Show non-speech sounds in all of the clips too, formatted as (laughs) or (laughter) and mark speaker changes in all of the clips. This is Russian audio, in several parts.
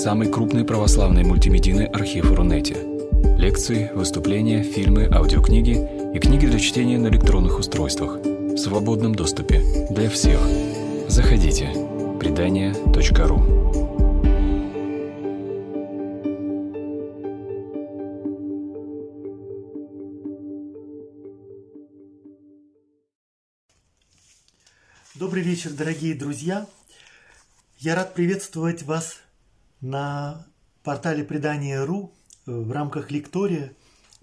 Speaker 1: самый крупный православный мультимедийный архив Рунете. Лекции, выступления, фильмы, аудиокниги и книги для чтения на электронных устройствах в свободном доступе для всех. Заходите. Предания.ру
Speaker 2: Добрый вечер, дорогие друзья! Я рад приветствовать вас на портале Предания.ру в рамках лектория.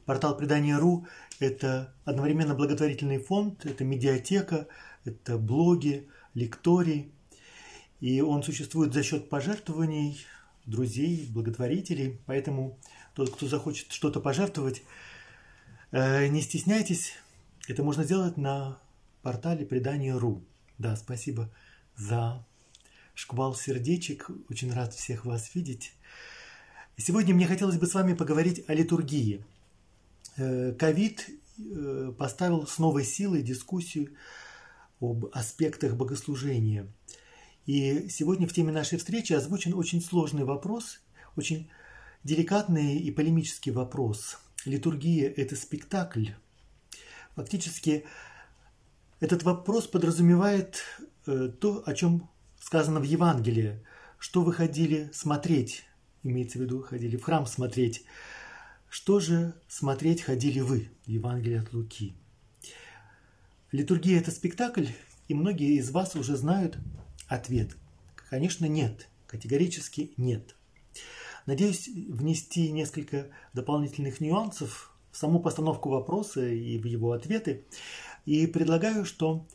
Speaker 2: Портал Предания.ру – это одновременно благотворительный фонд, это медиатека, это блоги, лектории. И он существует за счет пожертвований друзей, благотворителей. Поэтому тот, кто захочет что-то пожертвовать, э, не стесняйтесь. Это можно сделать на портале Предания.ру. Да, спасибо за шквал сердечек. Очень рад всех вас видеть. Сегодня мне хотелось бы с вами поговорить о литургии. Э, ковид э, поставил с новой силой дискуссию об аспектах богослужения. И сегодня в теме нашей встречи озвучен очень сложный вопрос, очень деликатный и полемический вопрос. Литургия – это спектакль. Фактически этот вопрос подразумевает э, то, о чем сказано в Евангелии, что вы ходили смотреть, имеется в виду, ходили в храм смотреть. Что же смотреть ходили вы? Евангелие от Луки. Литургия – это спектакль, и многие из вас уже знают ответ. Конечно, нет. Категорически нет. Надеюсь внести несколько дополнительных нюансов в саму постановку вопроса и в его ответы. И предлагаю, что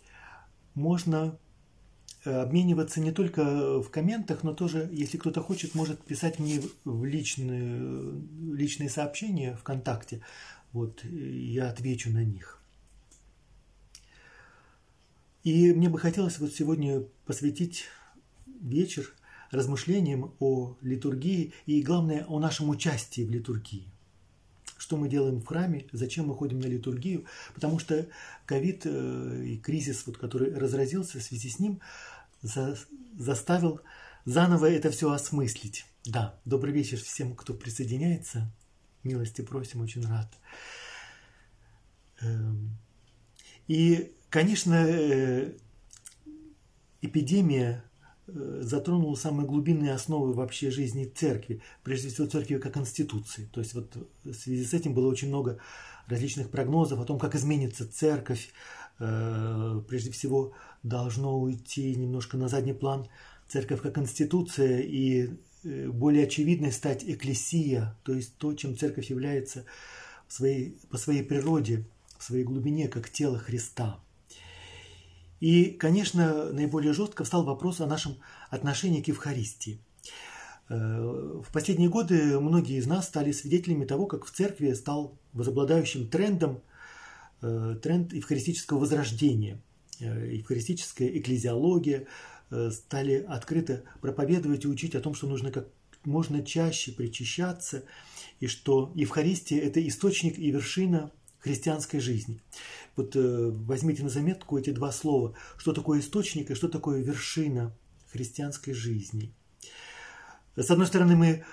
Speaker 2: можно обмениваться не только в комментах, но тоже, если кто-то хочет, может писать мне в личные, личные сообщения ВКонтакте. Вот, я отвечу на них. И мне бы хотелось вот сегодня посвятить вечер размышлениям о литургии и, главное, о нашем участии в литургии что мы делаем в храме, зачем мы ходим на литургию, потому что ковид э, и кризис, вот, который разразился в связи с ним, за, заставил заново это все осмыслить. Да, добрый вечер всем, кто присоединяется. Милости просим, очень рад. Эм, и, конечно, э, эпидемия затронул самые глубинные основы вообще жизни церкви, прежде всего церкви как институции. То есть вот в связи с этим было очень много различных прогнозов о том, как изменится церковь. Э, прежде всего должно уйти немножко на задний план церковь как институция и э, более очевидной стать экклесия, то есть то, чем церковь является в своей, по своей природе, в своей глубине, как тело Христа – и, конечно, наиболее жестко встал вопрос о нашем отношении к Евхаристии. Э, в последние годы многие из нас стали свидетелями того, как в церкви стал возобладающим трендом э, тренд евхаристического возрождения. Э, евхаристическая экклезиология стали открыто проповедовать и учить о том, что нужно как можно чаще причащаться, и что Евхаристия – это источник и вершина христианской жизни. Вот э, возьмите на заметку эти два слова. Что такое источник и что такое вершина христианской жизни. С одной стороны, мы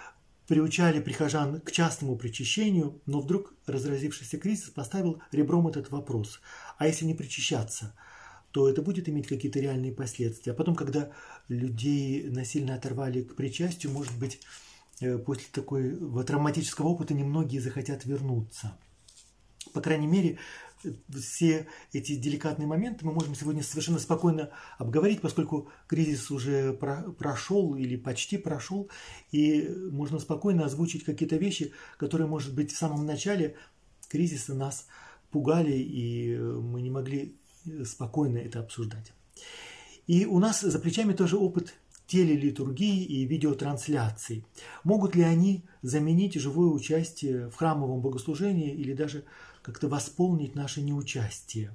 Speaker 2: приучали прихожан к частному причащению, но вдруг разразившийся кризис поставил ребром этот вопрос. А если не причащаться, то это будет иметь какие-то реальные последствия. А потом, когда людей насильно оторвали к причастию, может быть, э, после такого травматического опыта немногие захотят вернуться – по крайней мере, все эти деликатные моменты мы можем сегодня совершенно спокойно обговорить, поскольку кризис уже про прошел или почти прошел, и можно спокойно озвучить какие-то вещи, которые, может быть, в самом начале кризиса нас пугали, и мы не могли спокойно это обсуждать. И у нас за плечами тоже опыт телелитургии и видеотрансляций. Могут ли они заменить живое участие в храмовом богослужении или даже как-то восполнить наше неучастие.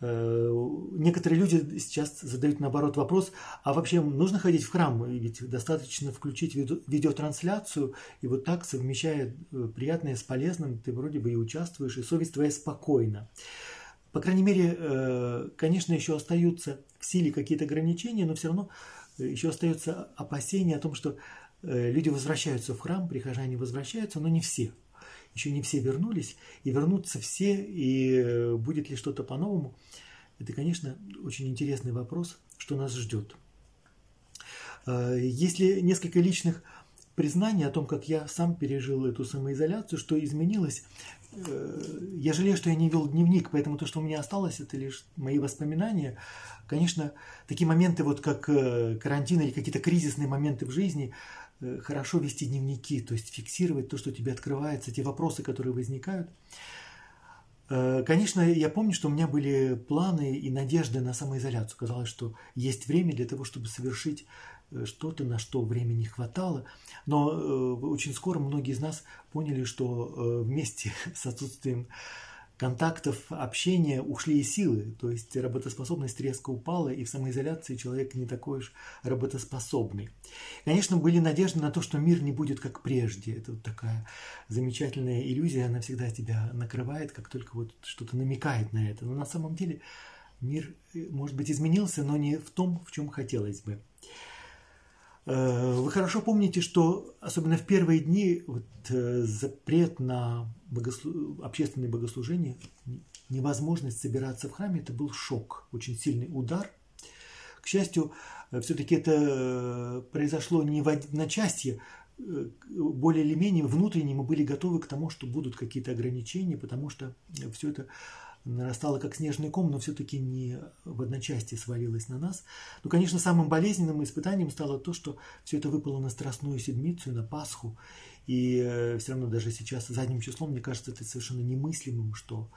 Speaker 2: Э, некоторые люди сейчас задают наоборот вопрос, а вообще нужно ходить в храм? Ведь достаточно включить видеотрансляцию, и вот так, совмещая э, приятное с полезным, ты вроде бы и участвуешь, и совесть твоя спокойна. По крайней мере, э, конечно, еще остаются в силе какие-то ограничения, но все равно еще остается опасение о том, что люди возвращаются в храм, прихожане возвращаются, но не все. Еще не все вернулись, и вернутся все, и будет ли что-то по-новому. Это, конечно, очень интересный вопрос, что нас ждет. Если несколько личных признание о том, как я сам пережил эту самоизоляцию, что изменилось. Э, я жалею, что я не вел дневник, поэтому то, что у меня осталось, это лишь мои воспоминания. Конечно, такие моменты, вот как э, карантин или какие-то кризисные моменты в жизни, э, хорошо вести дневники, то есть фиксировать то, что тебе открывается, те вопросы, которые возникают. Конечно, я помню, что у меня были планы и надежды на самоизоляцию. Казалось, что есть время для того, чтобы совершить Э, что-то, на что времени хватало. Но э, очень скоро многие из нас поняли, что э, вместе (laughs) с отсутствием контактов, общения ушли и силы. То есть работоспособность резко упала, и в самоизоляции человек не такой уж работоспособный. Конечно, были надежды на то, что мир не будет как прежде. Это вот такая замечательная иллюзия, она всегда тебя накрывает, как только вот что-то намекает на это. Но на самом деле мир, может быть, изменился, но не в том, в чем хотелось бы. Э, вы хорошо помните, что особенно в первые дни вот, э, запрет на богослу... общественные богослужения, невозможность собираться в храме, это был шок, очень сильный удар. К счастью, э, все-таки это произошло не в одночасье, более или менее внутренне мы были готовы к тому, что будут какие-то ограничения, потому что все это нарастала как снежный ком, но все-таки не в одночасье свалилась на нас. Но, конечно, самым болезненным испытанием стало то, что все это выпало на Страстную Седмицу, на Пасху. И э, все равно даже сейчас задним числом, мне кажется, это совершенно немыслимым, что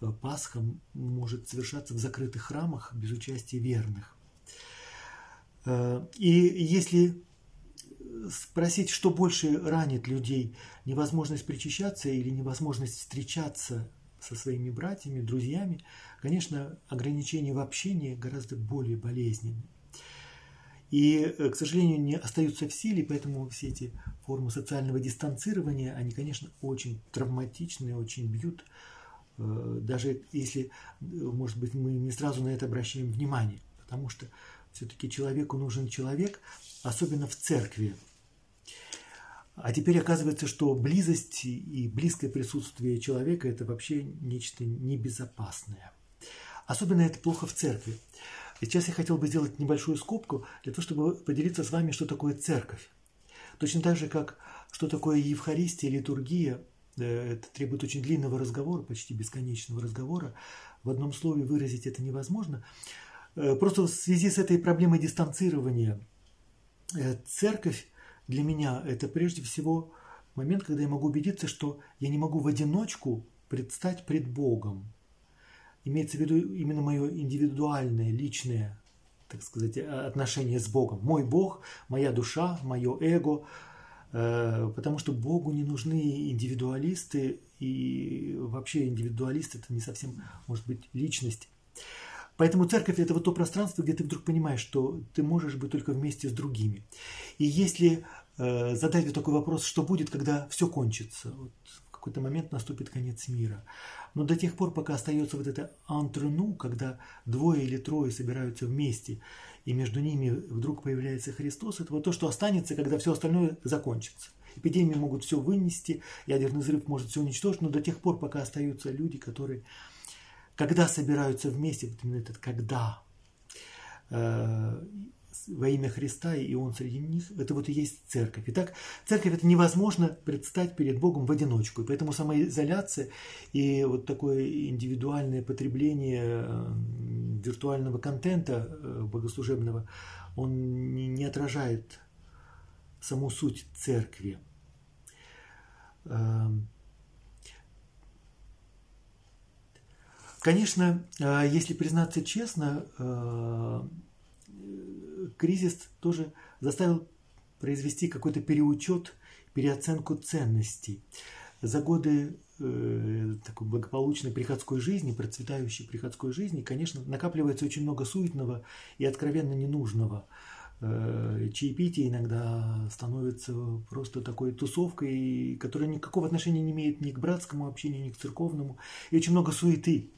Speaker 2: э, Пасха может совершаться в закрытых храмах без участия верных. Э, и если спросить, что больше ранит людей, невозможность причащаться или невозможность встречаться со своими братьями, друзьями, конечно, ограничения в общении гораздо более болезненны. И, э, к сожалению, не остаются в силе, поэтому все эти формы социального дистанцирования, они, конечно, очень травматичны, очень бьют, э, даже если, э, может быть, мы не сразу на это обращаем внимание, потому что все-таки человеку нужен человек, особенно в церкви, а теперь оказывается, что близость и близкое присутствие человека – это вообще нечто небезопасное. Особенно это плохо в церкви. Сейчас я хотел бы сделать небольшую скобку для того, чтобы поделиться с вами, что такое церковь. Точно так же, как что такое Евхаристия, литургия, э, это требует очень длинного разговора, почти бесконечного разговора. В одном слове выразить это невозможно. Э, просто в связи с этой проблемой дистанцирования э, церковь для меня это прежде всего момент, когда я могу убедиться, что я не могу в одиночку предстать пред Богом. Имеется в виду именно мое индивидуальное, личное, так сказать, отношение с Богом. Мой Бог, моя душа, мое эго, э, потому что Богу не нужны индивидуалисты, и вообще индивидуалист это не совсем, может быть, личность. Поэтому церковь – это вот то пространство, где ты вдруг понимаешь, что ты можешь быть только вместе с другими. И если э, задать вот такой вопрос, что будет, когда все кончится, вот в какой-то момент наступит конец мира. Но до тех пор, пока остается вот это антрену, когда двое или трое собираются вместе, и между ними вдруг появляется Христос, это вот то, что останется, когда все остальное закончится. Эпидемии могут все вынести, ядерный взрыв может все уничтожить, но до тех пор, пока остаются люди, которые когда собираются вместе, вот именно этот когда, э, во имя Христа, и Он среди них, это вот и есть церковь. Итак, церковь это невозможно предстать перед Богом в одиночку. И поэтому самоизоляция и вот такое индивидуальное потребление э, виртуального контента э, богослужебного, он не отражает саму суть церкви. Конечно, э, если признаться честно, э, кризис тоже заставил произвести какой-то переучет, переоценку ценностей. За годы э, такой благополучной приходской жизни, процветающей приходской жизни, конечно, накапливается очень много суетного и откровенно ненужного. Э, чаепитие иногда становится просто такой тусовкой, которая никакого отношения не имеет ни к братскому общению, ни к церковному, и очень много суеты.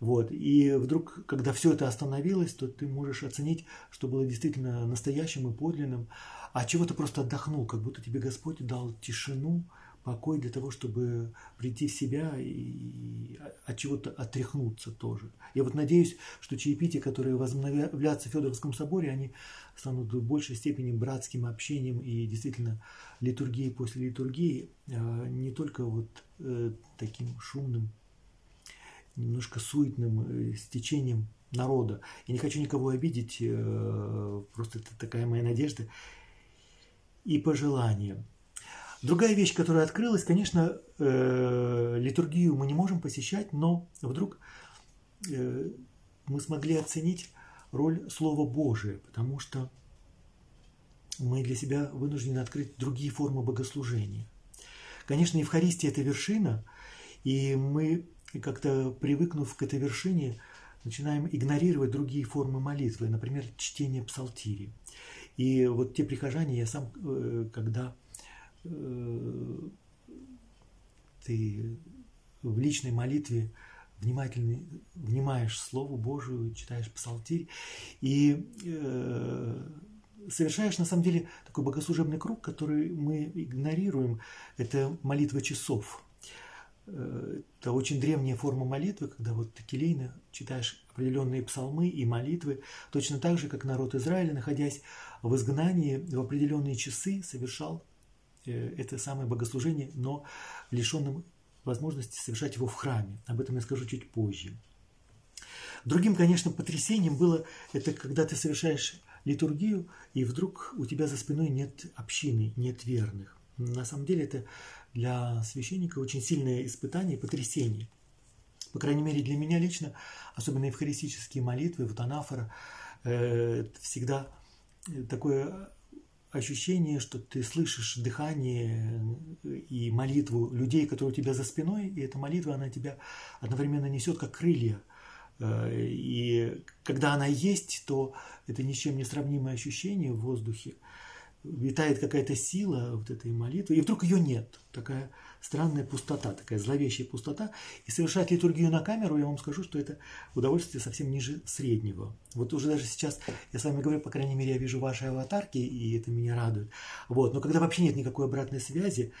Speaker 2: Вот. И вдруг, когда все это остановилось, то ты можешь оценить, что было действительно настоящим и подлинным, а чего ты просто отдохнул, как будто тебе Господь дал тишину, покой для того, чтобы прийти в себя и от чего-то отряхнуться тоже. Я вот надеюсь, что чаепития, которые возобновятся в Федоровском соборе, они станут в большей степени братским общением и действительно литургией после литургии, а не только вот э, таким шумным, немножко суетным э, стечением народа. Я не хочу никого обидеть, э, просто это такая моя надежда и пожелание. Другая вещь, которая открылась, конечно, э, литургию мы не можем посещать, но вдруг э, мы смогли оценить роль Слова Божия, потому что мы для себя вынуждены открыть другие формы богослужения. Конечно, Евхаристия – это вершина, и мы, как-то привыкнув к этой вершине, начинаем игнорировать другие формы молитвы, например, чтение псалтири. И вот те прихожане, я сам, э, когда ты в личной молитве внимательно внимаешь Слову Божию, читаешь псалтирь и э, совершаешь на самом деле такой богослужебный круг, который мы игнорируем. Это молитва часов. Э, это очень древняя форма молитвы, когда вот ты келейно читаешь определенные псалмы и молитвы, точно так же, как народ Израиля, находясь в изгнании, в определенные часы совершал Э, это самое богослужение, но лишенным возможности совершать его в храме. Об этом я скажу чуть позже. Другим, конечно, потрясением было это, когда ты совершаешь литургию, и вдруг у тебя за спиной нет общины, нет верных. На самом деле это для священника очень сильное испытание, потрясение. По крайней мере, для меня лично, особенно евхаристические молитвы, вот анафора, э, всегда такое ощущение, что ты слышишь дыхание и молитву людей, которые у тебя за спиной, и эта молитва, она тебя одновременно несет как крылья. Э, и когда она есть, то это ни с чем не сравнимое ощущение в воздухе витает какая-то сила вот этой молитвы, и вдруг ее нет. Такая странная пустота, такая зловещая пустота. И совершать литургию на камеру, я вам скажу, что это удовольствие совсем ниже среднего. Вот уже даже сейчас я с вами говорю, по крайней мере, я вижу ваши аватарки, и это меня радует. Вот. Но когда вообще нет никакой обратной связи,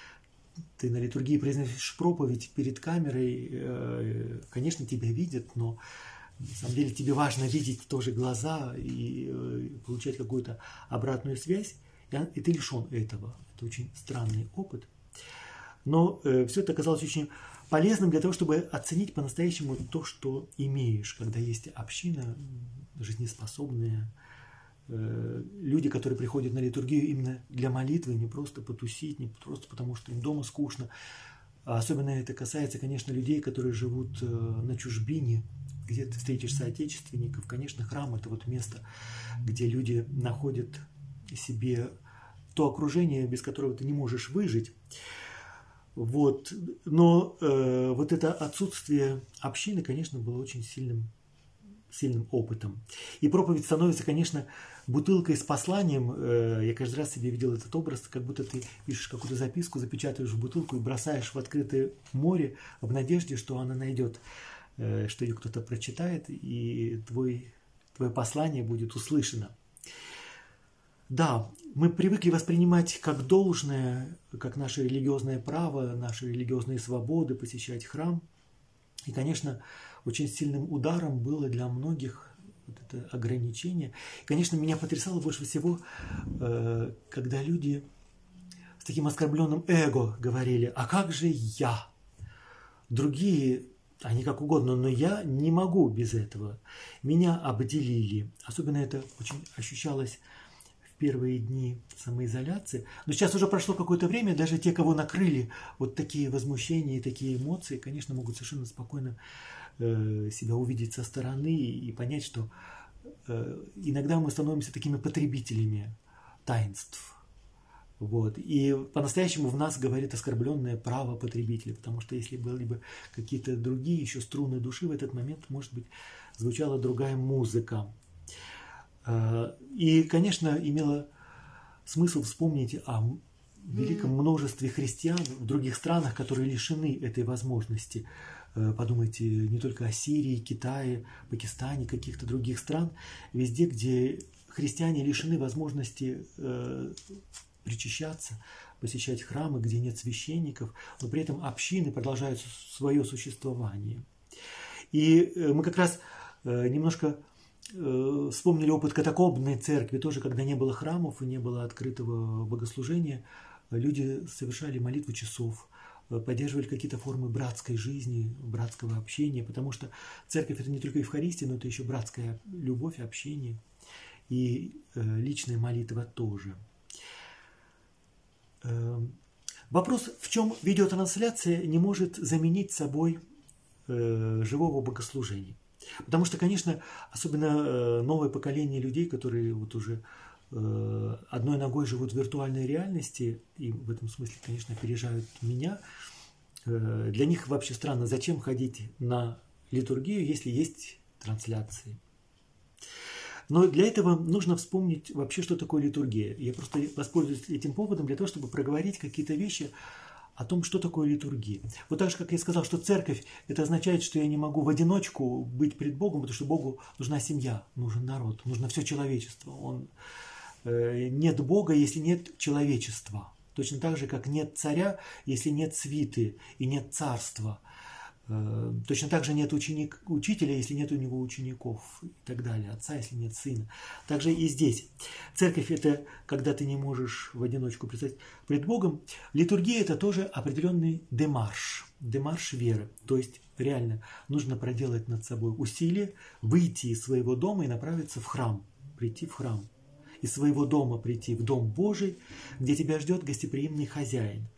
Speaker 2: ты на литургии произносишь проповедь перед камерой, э, конечно, тебя видят, но на самом деле тебе важно видеть тоже глаза и э, получать какую-то обратную связь и ты лишен этого. Это очень странный опыт. Но э, все это оказалось очень полезным для того, чтобы оценить по-настоящему то, что имеешь, когда есть община жизнеспособная, э, люди, которые приходят на литургию именно для молитвы, не просто потусить, не просто потому, что им дома скучно. А особенно это касается, конечно, людей, которые живут э, на чужбине, где ты встретишь соотечественников. Конечно, храм – это вот место, где люди находят себе то окружение, без которого ты не можешь выжить. Вот. Но э, вот это отсутствие общины, конечно, было очень сильным, сильным опытом. И проповедь становится, конечно, бутылкой с посланием. Э, я каждый раз себе видел этот образ, как будто ты пишешь какую-то записку, запечатываешь в бутылку и бросаешь в открытое море в надежде, что она найдет, э, что ее кто-то прочитает, и твой, твое послание будет услышано. Да, мы привыкли воспринимать как должное, как наше религиозное право, наши религиозные свободы посещать храм. И, конечно, очень сильным ударом было для многих вот это ограничение. И, конечно, меня потрясало больше всего, э, когда люди с таким оскорбленным эго говорили, а как же я? Другие они как угодно, но я не могу без этого. Меня обделили. Особенно это очень ощущалось первые дни самоизоляции. Но сейчас уже прошло какое-то время, даже те, кого накрыли вот такие возмущения и такие эмоции, конечно, могут совершенно спокойно э, себя увидеть со стороны и понять, что э, иногда мы становимся такими потребителями таинств. Вот. И по-настоящему в нас говорит оскорбленное право потребителя, потому что если были бы какие-то другие еще струны души в этот момент, может быть, звучала другая музыка. Э, и, конечно, имело смысл вспомнить о великом множестве христиан в других странах, которые лишены этой возможности. Э, подумайте не только о Сирии, Китае, Пакистане, каких-то других стран, везде, где христиане лишены возможности э, причащаться, посещать храмы, где нет священников, но при этом общины продолжают свое существование. И мы как раз немножко э, вспомнили опыт катакомбной церкви, тоже когда не было храмов и не было открытого богослужения, люди совершали молитву часов, поддерживали какие-то формы братской жизни, братского общения, потому что церковь это не только Евхаристия, но это еще братская любовь, общение и личная молитва тоже – вопрос, в чем видеотрансляция не может заменить собой э, живого богослужения. Потому что, конечно, особенно э, новое поколение людей, которые вот уже э, одной ногой живут в виртуальной реальности, и в этом смысле, конечно, опережают меня, для них вообще странно, зачем ходить на литургию, если есть трансляции. Но для этого нужно вспомнить вообще, что такое литургия. Я просто воспользуюсь этим поводом для того, чтобы проговорить какие-то вещи о том, что такое литургия. Вот так же, как я сказал, что церковь, это означает, что я не могу в одиночку быть пред Богом, потому что Богу нужна семья, нужен народ, нужно все человечество. Он, э, нет Бога, если нет человечества. Точно так же, как нет царя, если нет свиты и нет царства. Э, точно так же нет ученик, учителя, если нет у него учеников и так далее, отца, если нет сына. Также и здесь. Церковь – это когда ты не можешь в одиночку предстать пред Богом. Литургия – это тоже определенный демарш, демарш веры. То есть реально нужно проделать над собой усилие, выйти из своего дома и направиться в храм, прийти в храм. Из своего дома прийти в Дом Божий, где тебя ждет гостеприимный хозяин –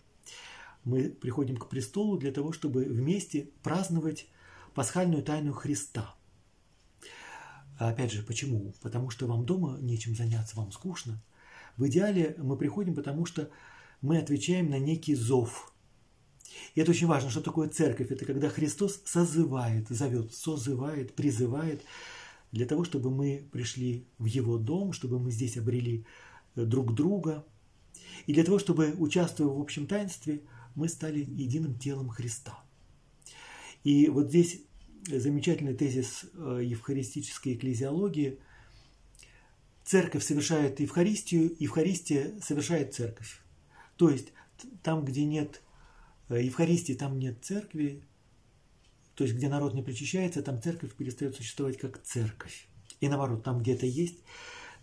Speaker 2: мы приходим к престолу для того, чтобы вместе праздновать пасхальную тайну Христа. Опять же, почему? Потому что вам дома нечем заняться, вам скучно. В идеале мы приходим, потому что мы отвечаем на некий зов. И это очень важно, что такое церковь. Это когда Христос созывает, зовет, созывает, призывает для того, чтобы мы пришли в Его дом, чтобы мы здесь обрели друг друга. И для того, чтобы, участвуя в общем таинстве, мы стали единым телом Христа. И вот здесь замечательный тезис э, евхаристической экклезиологии. Церковь совершает Евхаристию, Евхаристия совершает церковь. То есть там, где нет э, Евхаристии, там нет церкви, то есть где народ не причащается, там церковь перестает существовать как церковь. И наоборот, там, где это есть,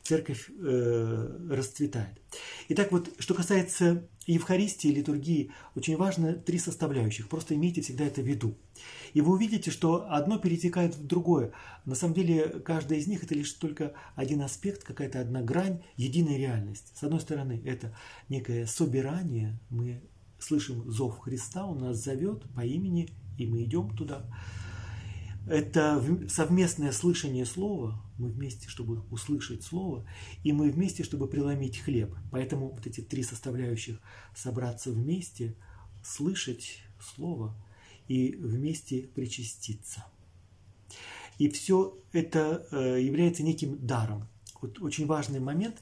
Speaker 2: церковь э, расцветает. Итак, вот что касается Евхаристии, литургии, очень важно три составляющих. Просто имейте всегда это в виду. И вы увидите, что одно перетекает в другое. На самом деле, каждая из них это лишь только один аспект, какая-то одна грань, единая реальность. С одной стороны, это некое собирание, мы слышим зов Христа, Он нас зовет по имени, и мы идем туда. Это совместное слышание слова, мы вместе, чтобы услышать слово, и мы вместе, чтобы преломить хлеб. Поэтому вот эти три составляющих – собраться вместе, слышать слово и вместе причаститься. И все это э, является неким даром. Вот очень важный момент,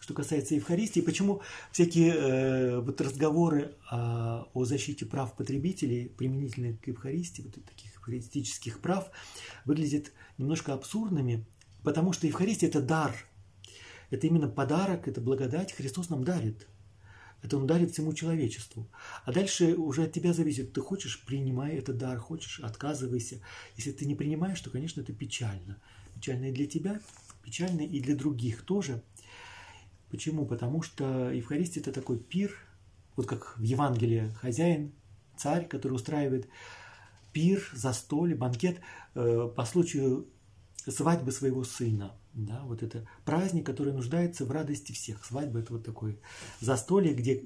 Speaker 2: что касается Евхаристии, почему всякие э, вот разговоры о, о защите прав потребителей, применительные к Евхаристии, вот таких евхаристических прав выглядят немножко абсурдными, потому что Евхаристия – это дар. Это именно подарок, это благодать Христос нам дарит. Это Он дарит всему человечеству. А дальше уже от тебя зависит. Ты хочешь – принимай этот дар, хочешь – отказывайся. Если ты не принимаешь, то, конечно, это печально. Печально и для тебя, печально и для других тоже. Почему? Потому что Евхаристия – это такой пир, вот как в Евангелии хозяин, царь, который устраивает пир, застолье, банкет э, по случаю свадьбы своего сына. Да, вот это праздник, который нуждается в радости всех. Свадьба – это вот такое застолье, где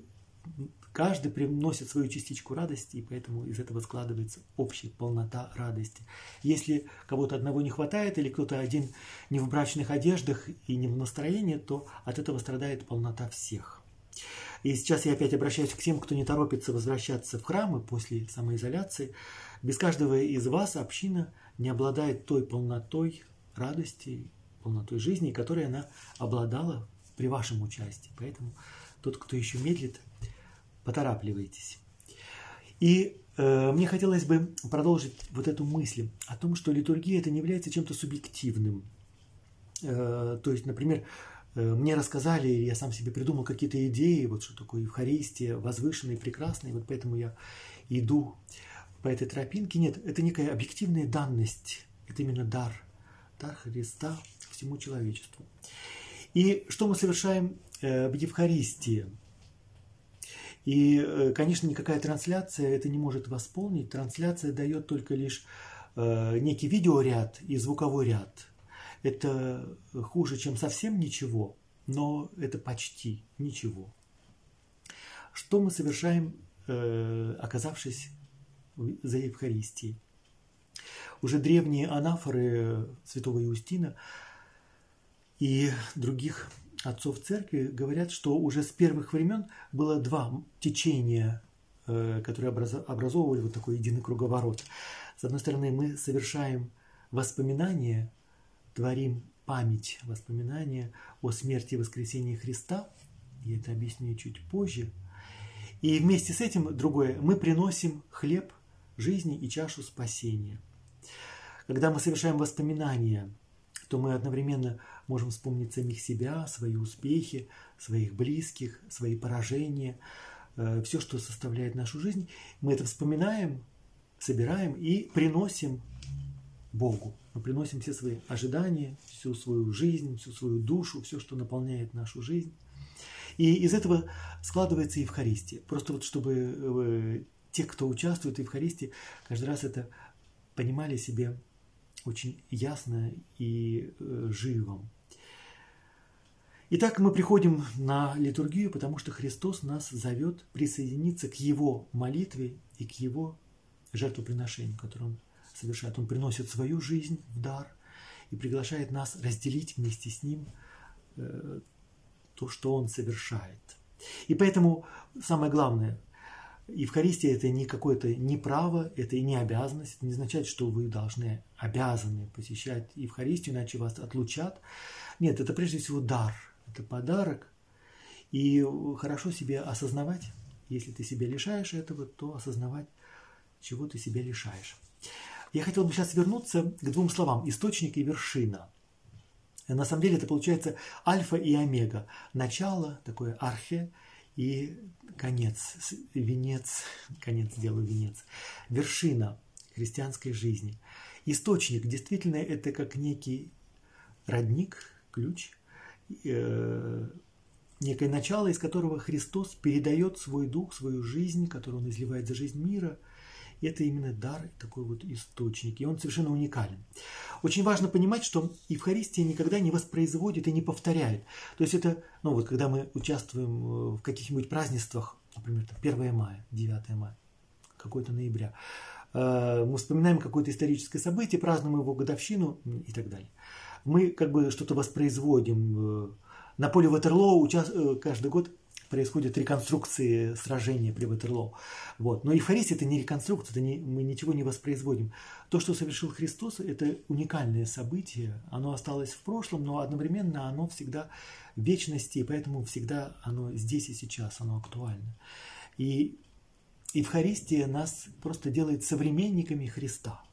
Speaker 2: каждый приносит свою частичку радости, и поэтому из этого складывается общая полнота радости. Если кого-то одного не хватает, или кто-то один не в брачных одеждах и не в настроении, то от этого страдает полнота всех. И сейчас я опять обращаюсь к тем, кто не торопится возвращаться в храмы после самоизоляции. Без каждого из вас община не обладает той полнотой радости, полнотой жизни, которой она обладала при вашем участии. Поэтому тот, кто еще медлит, поторапливайтесь. И э, мне хотелось бы продолжить вот эту мысль о том, что литургия это не является чем-то субъективным. Э, то есть, например, э, мне рассказали, я сам себе придумал какие-то идеи, вот что такое Евхаристия, возвышенная и прекрасная, вот поэтому я иду по этой тропинке. Нет, это некая объективная данность, это именно дар, дар Христа всему человечеству. И что мы совершаем э, в Евхаристии? И, э, конечно, никакая трансляция это не может восполнить. Трансляция дает только лишь э, некий видеоряд и звуковой ряд. Это хуже, чем совсем ничего, но это почти ничего. Что мы совершаем, оказавшись за Евхаристией? Уже древние анафоры святого Иустина и других отцов церкви говорят, что уже с первых времен было два течения, э, которые образовывали вот такой единый круговорот. С одной стороны, мы совершаем воспоминания, творим память, воспоминания о смерти и воскресении Христа, я это объясню чуть позже. И вместе с этим, другое, мы приносим хлеб жизни и чашу спасения. Когда мы совершаем воспоминания, то мы одновременно можем вспомнить самих себя, свои успехи, своих близких, свои поражения, э, все, что составляет нашу жизнь. Мы это вспоминаем, собираем и приносим Богу. Мы приносим все свои ожидания, всю свою жизнь, всю свою душу, все, что наполняет нашу жизнь. И из этого складывается Евхаристия. Просто вот чтобы э, те, кто участвует в Евхаристии, каждый раз это понимали себе очень ясно и э, живо. Итак, мы приходим на литургию, потому что Христос нас зовет присоединиться к Его молитве и к Его жертвоприношению, которое Он совершает. Он приносит свою жизнь в дар и приглашает нас разделить вместе с Ним э, то, что Он совершает. И поэтому самое главное, Евхаристия это не какое-то не право, это и не обязанность. Это не означает, что вы должны, обязаны посещать Евхаристию, иначе вас отлучат. Нет, это прежде всего дар – это подарок. И хорошо себе осознавать, если ты себя лишаешь этого, то осознавать, чего ты себя лишаешь. Я хотел бы сейчас вернуться к двум словам – источник и вершина. На самом деле это получается альфа и омега. Начало, такое архе, и конец, венец, конец делаю венец. Вершина христианской жизни. Источник действительно это как некий родник, ключ, Э, некое начало, из которого Христос передает свой дух, свою жизнь, которую он изливает за жизнь мира. И это именно дар, такой вот источник. И он совершенно уникален. Очень важно понимать, что Евхаристия никогда не воспроизводит и не повторяет. То есть это, ну вот когда мы участвуем э, в каких-нибудь празднествах, например, 1 мая, 9 мая, какой-то ноября, э, мы вспоминаем какое-то историческое событие, празднуем его годовщину и так далее мы как бы что-то воспроизводим. Э, на поле Ватерлоу каждый год происходят реконструкции сражения при Ватерлоу. Вот. Но Евхаристия – это не реконструкция, это не, мы ничего не воспроизводим. То, что совершил Христос, это уникальное событие. Оно осталось в прошлом, но одновременно оно всегда в вечности, и поэтому всегда оно здесь и сейчас, оно актуально. И Евхаристия нас просто делает современниками Христа –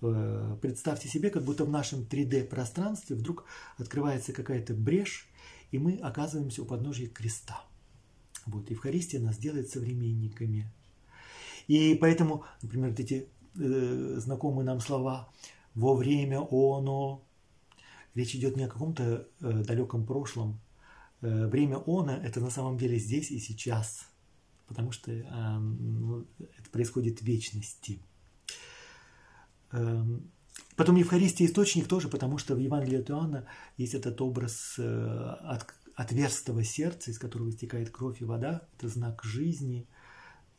Speaker 2: Э, представьте себе, как будто в нашем 3D-пространстве вдруг открывается какая-то брешь, и мы оказываемся у подножия креста. Вот, Евхаристия нас делает современниками. И поэтому, например, вот эти э, знакомые нам слова «во время оно», речь идет не о каком-то э, далеком прошлом. Э, время оно – это на самом деле здесь и сейчас, потому что э, ну, это происходит в вечности – Эм, потом Евхаристия источник тоже, потому что в Евангелии от Иоанна есть этот образ э, от, отверстого сердца, из которого истекает кровь и вода. Это знак жизни,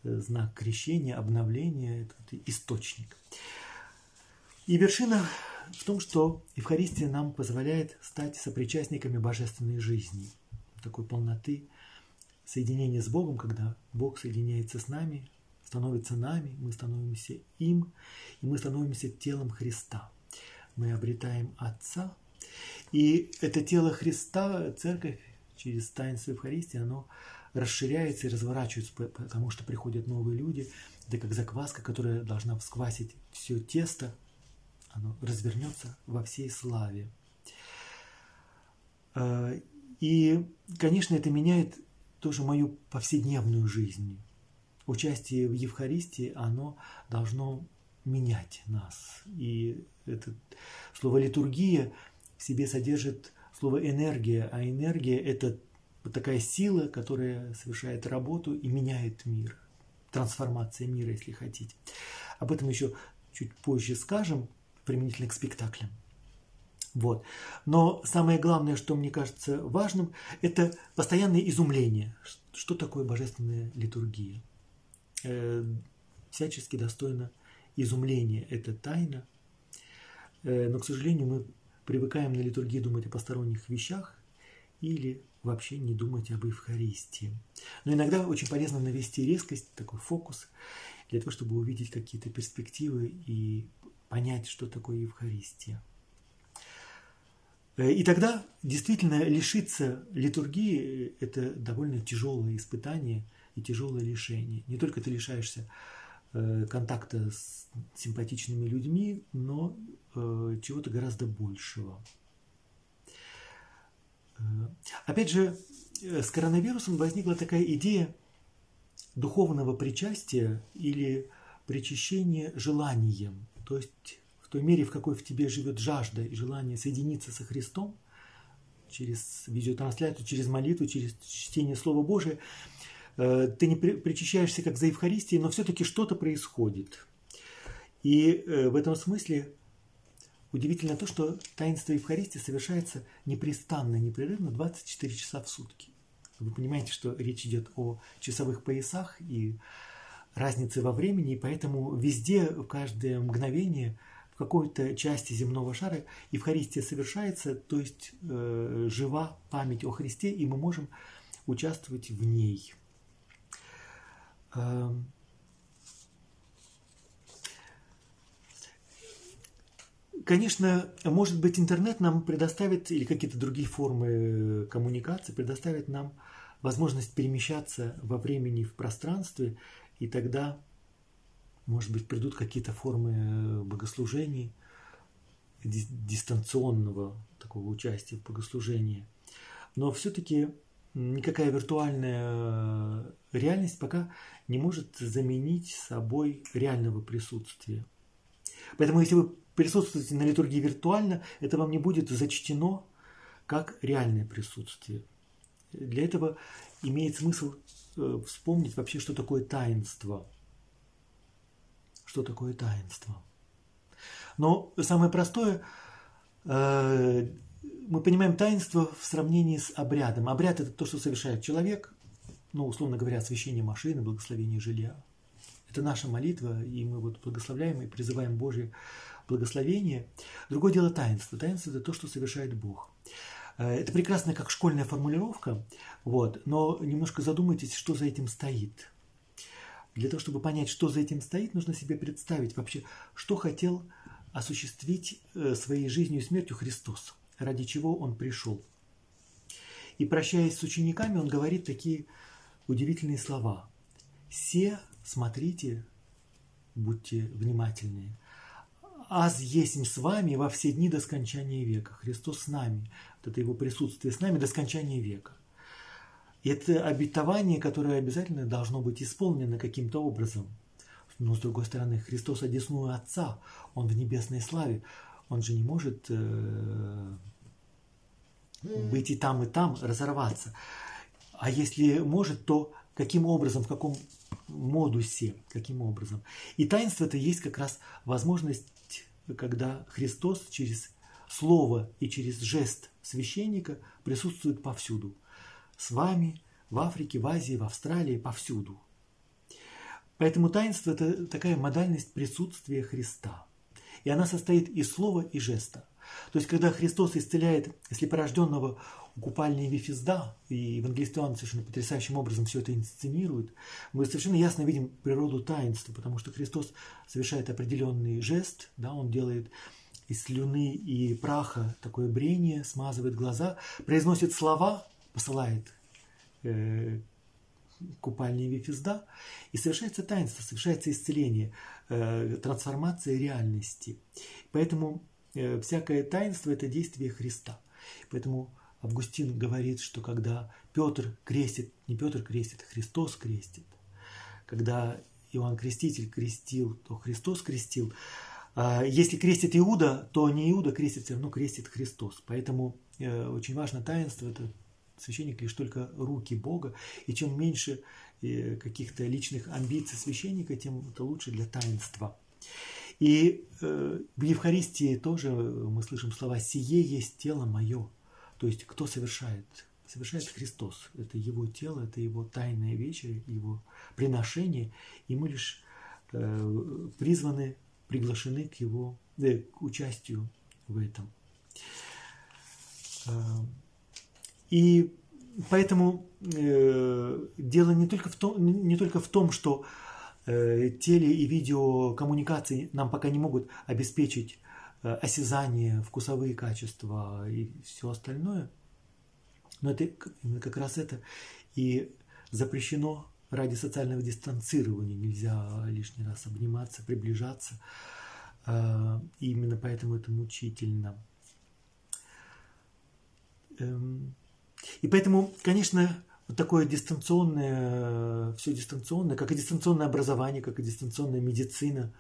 Speaker 2: э, знак крещения, обновления, это источник. И вершина в том, что Евхаристия нам позволяет стать сопричастниками божественной жизни, такой полноты соединения с Богом, когда Бог соединяется с нами, становится нами, мы становимся им, и мы становимся телом Христа. Мы обретаем Отца. И это тело Христа, церковь через таинство Евхаристии, оно расширяется и разворачивается, потому что приходят новые люди. Это как закваска, которая должна всквасить все тесто, оно развернется во всей славе. А, и, конечно, это меняет тоже мою повседневную жизнь. Участие в Евхаристии, оно должно менять нас. И это слово литургия в себе содержит слово энергия, а энергия – это вот такая сила, которая совершает работу и меняет мир. Трансформация мира, если хотите. Об этом еще чуть позже скажем, применительно к спектаклям. Вот. Но самое главное, что мне кажется важным, это постоянное изумление. Что такое божественная литургия? Э, всячески достойно изумления. Это тайна. Э, но, к сожалению, мы привыкаем на литургии думать о посторонних вещах или вообще не думать об Евхаристии. Но иногда очень полезно навести резкость, такой фокус, для того, чтобы увидеть какие-то перспективы и понять, что такое Евхаристия. Э, и тогда действительно лишиться литургии – это довольно тяжелое испытание и тяжелое лишение. Не только ты лишаешься э, контакта с симпатичными людьми, но э, чего-то гораздо большего. Опять же, с коронавирусом возникла такая идея духовного причастия или причащения желанием. То есть в той мере, в какой в тебе живет жажда и желание соединиться со Христом, через видеотрансляцию, через молитву, через чтение Слова Божия, э, ты не причащаешься как за Евхаристией, но все-таки что-то происходит. И э, в этом смысле удивительно то, что таинство Евхаристии совершается непрестанно, непрерывно 24 часа в сутки. Вы понимаете, что речь идет о часовых поясах и разнице во времени, и поэтому везде, в каждое мгновение – какой-то части земного шара Евхаристия совершается, то есть э, жива память о Христе, и мы можем участвовать в ней. Э, Конечно, может быть, интернет нам предоставит, или какие-то другие формы коммуникации предоставят нам возможность перемещаться во времени в пространстве, и тогда может быть, придут какие-то формы э, богослужений, дистанционного такого участия в богослужении. Но все-таки никакая виртуальная э, реальность пока не может заменить собой реального присутствия. Поэтому если вы присутствуете на литургии виртуально, это вам не будет зачтено как реальное присутствие. Для этого имеет смысл э, вспомнить вообще, что такое таинство – что такое таинство. Но самое простое, э, мы понимаем таинство в сравнении с обрядом. Обряд – это то, что совершает человек, ну, условно говоря, освящение машины, благословение жилья. Это наша молитва, и мы вот благословляем и призываем Божье благословение. Другое дело таинство. Таинство – это то, что совершает Бог. Э, это прекрасно как школьная формулировка, вот, но немножко задумайтесь, что за этим стоит – для того, чтобы понять, что за этим стоит, нужно себе представить вообще, что хотел осуществить э, своей жизнью и смертью Христос, ради чего Он пришел. И прощаясь с учениками, Он говорит такие удивительные слова. «Се, смотрите, будьте внимательны. Аз есмь с вами во все дни до скончания века». Христос с нами. Вот это Его присутствие с нами до скончания века. Это обетование, которое обязательно должно быть исполнено каким-то образом. Но с другой стороны, Христос одесную Отца, Он в небесной славе, Он же не может э, быть и там, и там, разорваться. А если может, то каким образом, в каком модусе, каким образом. И таинство это есть как раз возможность, когда Христос через слово и через жест священника присутствует повсюду – с вами в Африке, в Азии, в Австралии, повсюду. Поэтому таинство – это такая модальность присутствия Христа. И она состоит из слова и жеста. То есть, когда Христос исцеляет слепорожденного у купальни Вифизда, и евангелист Иоанн совершенно потрясающим образом все это инсценирует, мы совершенно ясно видим природу таинства, потому что Христос совершает определенный жест, да, он делает из слюны и праха такое брение, смазывает глаза, произносит слова, посылает э, купальни Вифизда, и совершается таинство, совершается исцеление, э, трансформация реальности. Поэтому всякое таинство – это действие Христа. Поэтому Августин говорит, что когда Петр крестит, не Петр крестит, Христос крестит, когда Иоанн Креститель крестил, то Христос крестил. А если крестит Иуда, то не Иуда крестит, все равно крестит Христос. Поэтому э, очень важно таинство, это священник лишь только руки Бога, и чем меньше э, каких-то личных амбиций священника, тем это лучше для таинства. И э, в Евхаристии тоже мы слышим слова «сие есть тело мое». То есть кто совершает? Совершает Христос. Это Его тело, это Его тайная вечеря, Его приношение. И мы лишь э, призваны, приглашены к Его э, к участию в этом. Э, и поэтому э, дело не только в том, не только в том, что э, теле- и видеокоммуникации нам пока не могут обеспечить э, осязание, вкусовые качества и все остальное, но это как раз это и запрещено ради социального дистанцирования. Нельзя лишний раз обниматься, приближаться. Э, и именно поэтому это мучительно. Эм, и поэтому, конечно, вот такое дистанционное, все дистанционное, как и дистанционное образование, как и дистанционная медицина,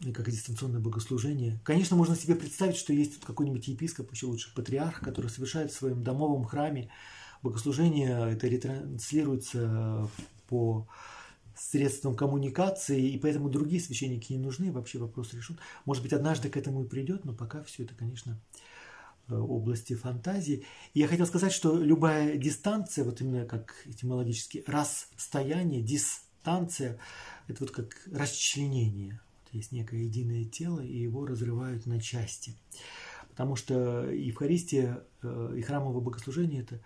Speaker 2: и как и дистанционное богослужение. Конечно, можно себе представить, что есть тут какой-нибудь епископ, еще лучше патриарх, который совершает в своем домовом храме богослужение, это ретранслируется по средствам коммуникации, и поэтому другие священники не нужны, вообще вопрос решен. Может быть, однажды к этому и придет, но пока все это, конечно, Э, области фантазии. И я хотел сказать, что любая дистанция, вот именно как этимологически, расстояние, дистанция, это вот как расчленение. Вот есть некое единое тело, и его разрывают на части. Потому что Евхаристия э, и храмовое богослужение – это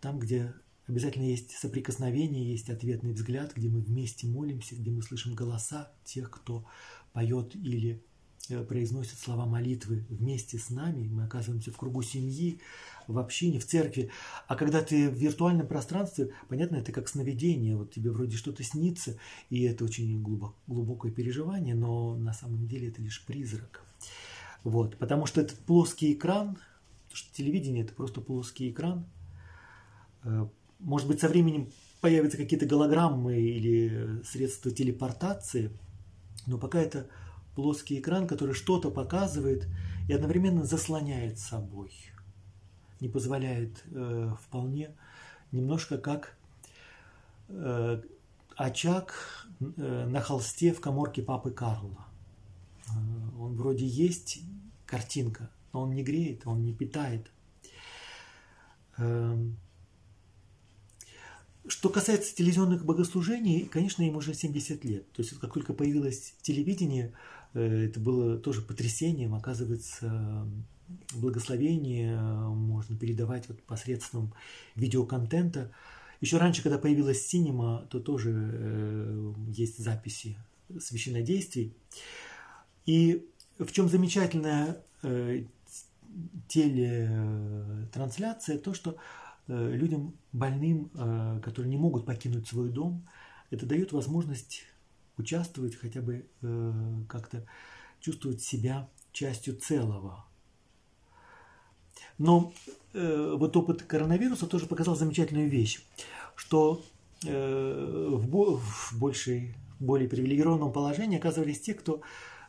Speaker 2: там, где обязательно есть соприкосновение, есть ответный взгляд, где мы вместе молимся, где мы слышим голоса тех, кто поет или Э, произносят слова молитвы вместе с нами, мы оказываемся в кругу семьи, в общине, в церкви. А когда ты в виртуальном пространстве, понятно, это как сновидение, вот тебе вроде что-то снится, и это очень глубок, глубокое переживание, но на самом деле это лишь призрак. Вот, потому что этот плоский экран, что телевидение это просто плоский экран, э, может быть, со временем появятся какие-то голограммы или средства телепортации, но пока это плоский экран, который что-то показывает и одновременно заслоняет собой, не позволяет э, вполне немножко как э, очаг э, на холсте в коморке папы Карла. Э, он вроде есть картинка, но он не греет, он не питает. Э, что касается телевизионных богослужений, конечно, им уже 70 лет. То есть, как только появилось телевидение, это было тоже потрясением. Оказывается, благословение можно передавать вот посредством видеоконтента. Еще раньше, когда появилась синема, то тоже э, есть записи священнодействий. И в чем замечательная э, телетрансляция, то, что людям больным, которые не могут покинуть свой дом, это дает возможность участвовать, хотя бы э, как-то чувствовать себя частью целого. Но э, вот опыт коронавируса тоже показал замечательную вещь, что э, в, в большей, более привилегированном положении оказывались те, кто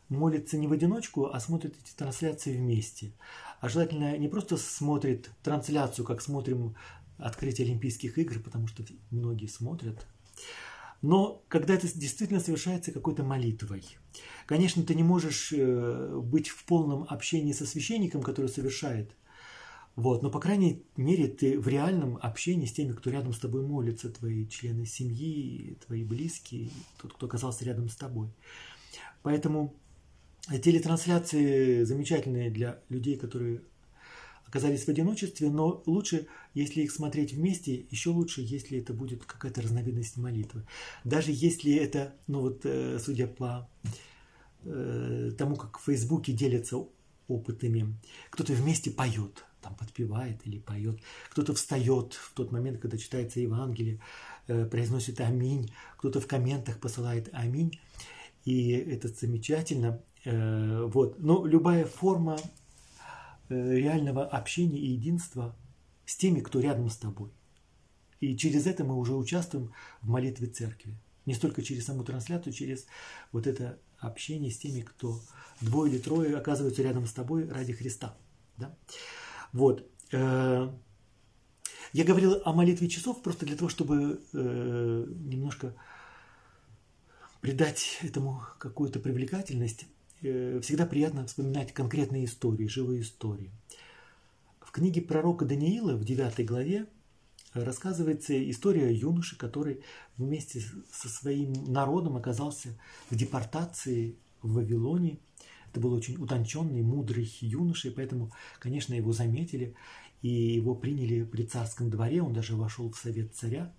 Speaker 2: молится не в одиночку, а смотрит эти трансляции вместе. А желательно не просто смотрит трансляцию, как смотрим открытие Олимпийских игр, потому что многие смотрят, но когда это действительно совершается какой-то молитвой. Конечно, ты не можешь э, быть в полном общении со священником, который совершает. Вот, но, по крайней мере, ты в реальном общении с теми, кто рядом с тобой молится, твои члены семьи, твои близкие, тот, кто оказался рядом с тобой. Поэтому телетрансляции замечательные для людей, которые оказались в одиночестве, но лучше, если их смотреть вместе, еще лучше, если это будет какая-то разновидность молитвы. Даже если это, ну вот, э, судя по э, тому, как в Фейсбуке делятся опытами. Кто-то вместе поет, там подпевает или поет. Кто-то встает в тот момент, когда читается Евангелие, э, произносит аминь. Кто-то в комментах посылает аминь. И это замечательно. Вот. Но любая форма реального общения и единства с теми, кто рядом с тобой. И через это мы уже участвуем в молитве церкви. Не столько через саму трансляцию, через вот это общение с теми, кто двое или трое оказываются рядом с тобой ради Христа. Да? Вот. Э, я говорил о молитве часов просто для того, чтобы э, немножко придать этому какую-то привлекательность. Э, всегда приятно вспоминать конкретные истории, живые истории. В книге пророка Даниила в 9 главе рассказывается история юноши, который вместе со своим народом оказался в депортации в Вавилоне. Это был очень утонченный, мудрый юноша, и поэтому, конечно, его заметили, и его приняли при царском дворе, он даже вошел в совет царя.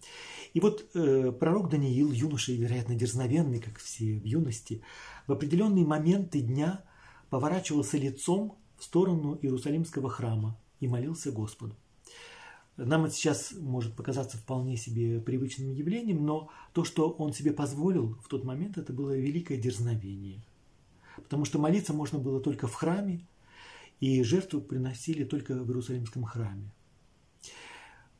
Speaker 2: И вот э, пророк Даниил, юноша, вероятно, дерзновенный, как все в юности, в определенные моменты дня поворачивался лицом в сторону Иерусалимского храма и молился Господу. Нам это сейчас может показаться вполне себе привычным явлением, но то, что он себе позволил в тот момент, это было великое дерзновение. Потому что молиться можно было только в храме, и жертву приносили только в Иерусалимском храме.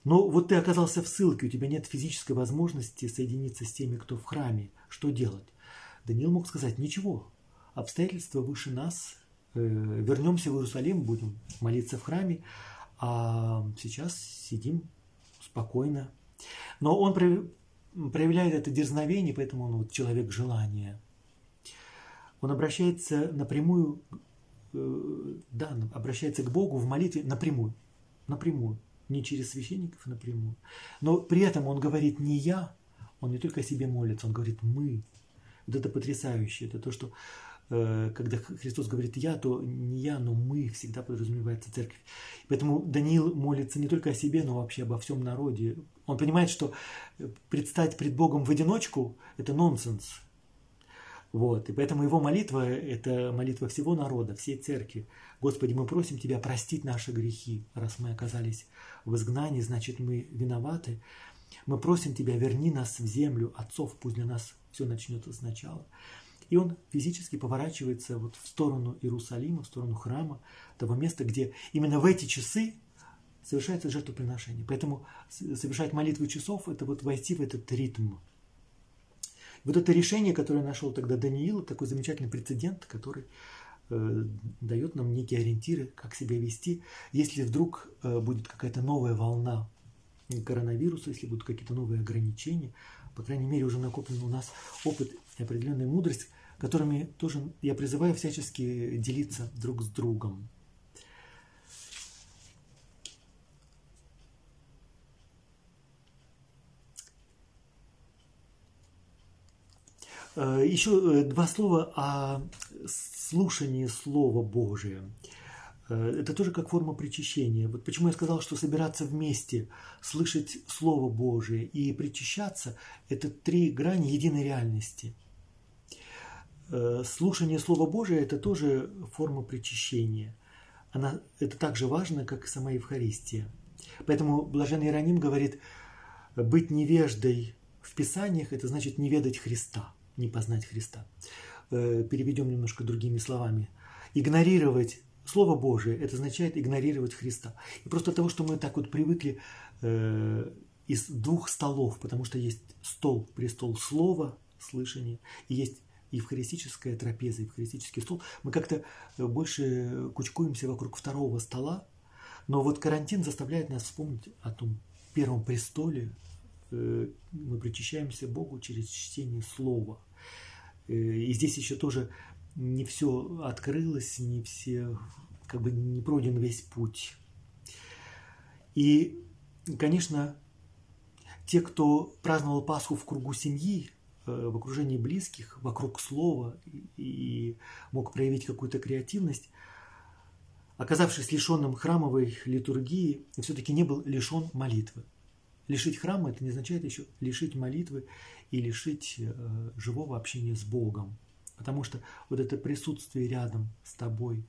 Speaker 2: Но вот ты оказался в ссылке, у тебя нет физической возможности соединиться с теми, кто в храме. Что делать? Даниил мог сказать, ничего, обстоятельства выше нас, э, вернемся в Иерусалим, будем молиться в храме, а сейчас сидим спокойно. Но он проявляет это дерзновение, поэтому он вот человек желания. Он обращается напрямую, да, обращается к Богу в молитве напрямую, напрямую, не через священников, а напрямую. Но при этом он говорит не я, он не только о себе молится, он говорит мы. Вот это потрясающе, это то, что Э, когда Христос говорит «я», то не я, но мы всегда подразумевается церковь. Поэтому Даниил молится не только о себе, но вообще обо всем народе. Он понимает, что предстать пред Богом в одиночку – это нонсенс. Вот. И поэтому его молитва – это молитва всего народа, всей церкви. Господи, мы просим Тебя простить наши грехи, раз мы оказались в изгнании, значит, мы виноваты. Мы просим Тебя, верни нас в землю отцов, пусть для нас все начнется сначала. И он физически поворачивается вот в сторону Иерусалима, в сторону храма, того места, где именно в эти часы совершается жертвоприношение. Поэтому совершать молитву часов – это вот войти в этот ритм. Вот это решение, которое нашел тогда Даниил, такой замечательный прецедент, который э, дает нам некие ориентиры, как себя вести, если вдруг э, будет какая-то новая волна коронавируса, если будут какие-то новые ограничения, по крайней мере, уже накоплен у нас опыт и определенная мудрость, которыми тоже я призываю всячески делиться друг с другом. Еще э, два слова о слушании Слова Божия. Э, это тоже как форма причащения. Вот почему я сказал, что собираться вместе, слышать Слово Божие и причащаться – это три грани единой реальности. Э, слушание Слова Божия – это тоже форма причащения. Она, это так же важно, как и сама Евхаристия. Поэтому Блаженный Иероним говорит, быть невеждой в Писаниях – это значит не ведать Христа, не познать Христа. Э, переведем немножко другими словами. Игнорировать Слово Божие – это означает игнорировать Христа. И просто от того, что мы так вот привыкли э, из двух столов, потому что есть стол, престол слова, слышания, и есть евхаристическая трапеза, евхаристический стол, мы как-то больше кучкуемся вокруг второго стола, но вот карантин заставляет нас вспомнить о том первом престоле, э, мы причащаемся Богу через чтение Слова. Э, и здесь еще тоже не все открылось, не все, как бы не пройден весь путь. И, конечно, те, кто праздновал Пасху в кругу семьи, э, в окружении близких, вокруг слова и мог проявить какую-то креативность, оказавшись лишенным храмовой литургии, все-таки не был лишен молитвы. Лишить храма – это не означает еще лишить молитвы и лишить э, живого общения с Богом. Потому что вот это присутствие рядом с тобой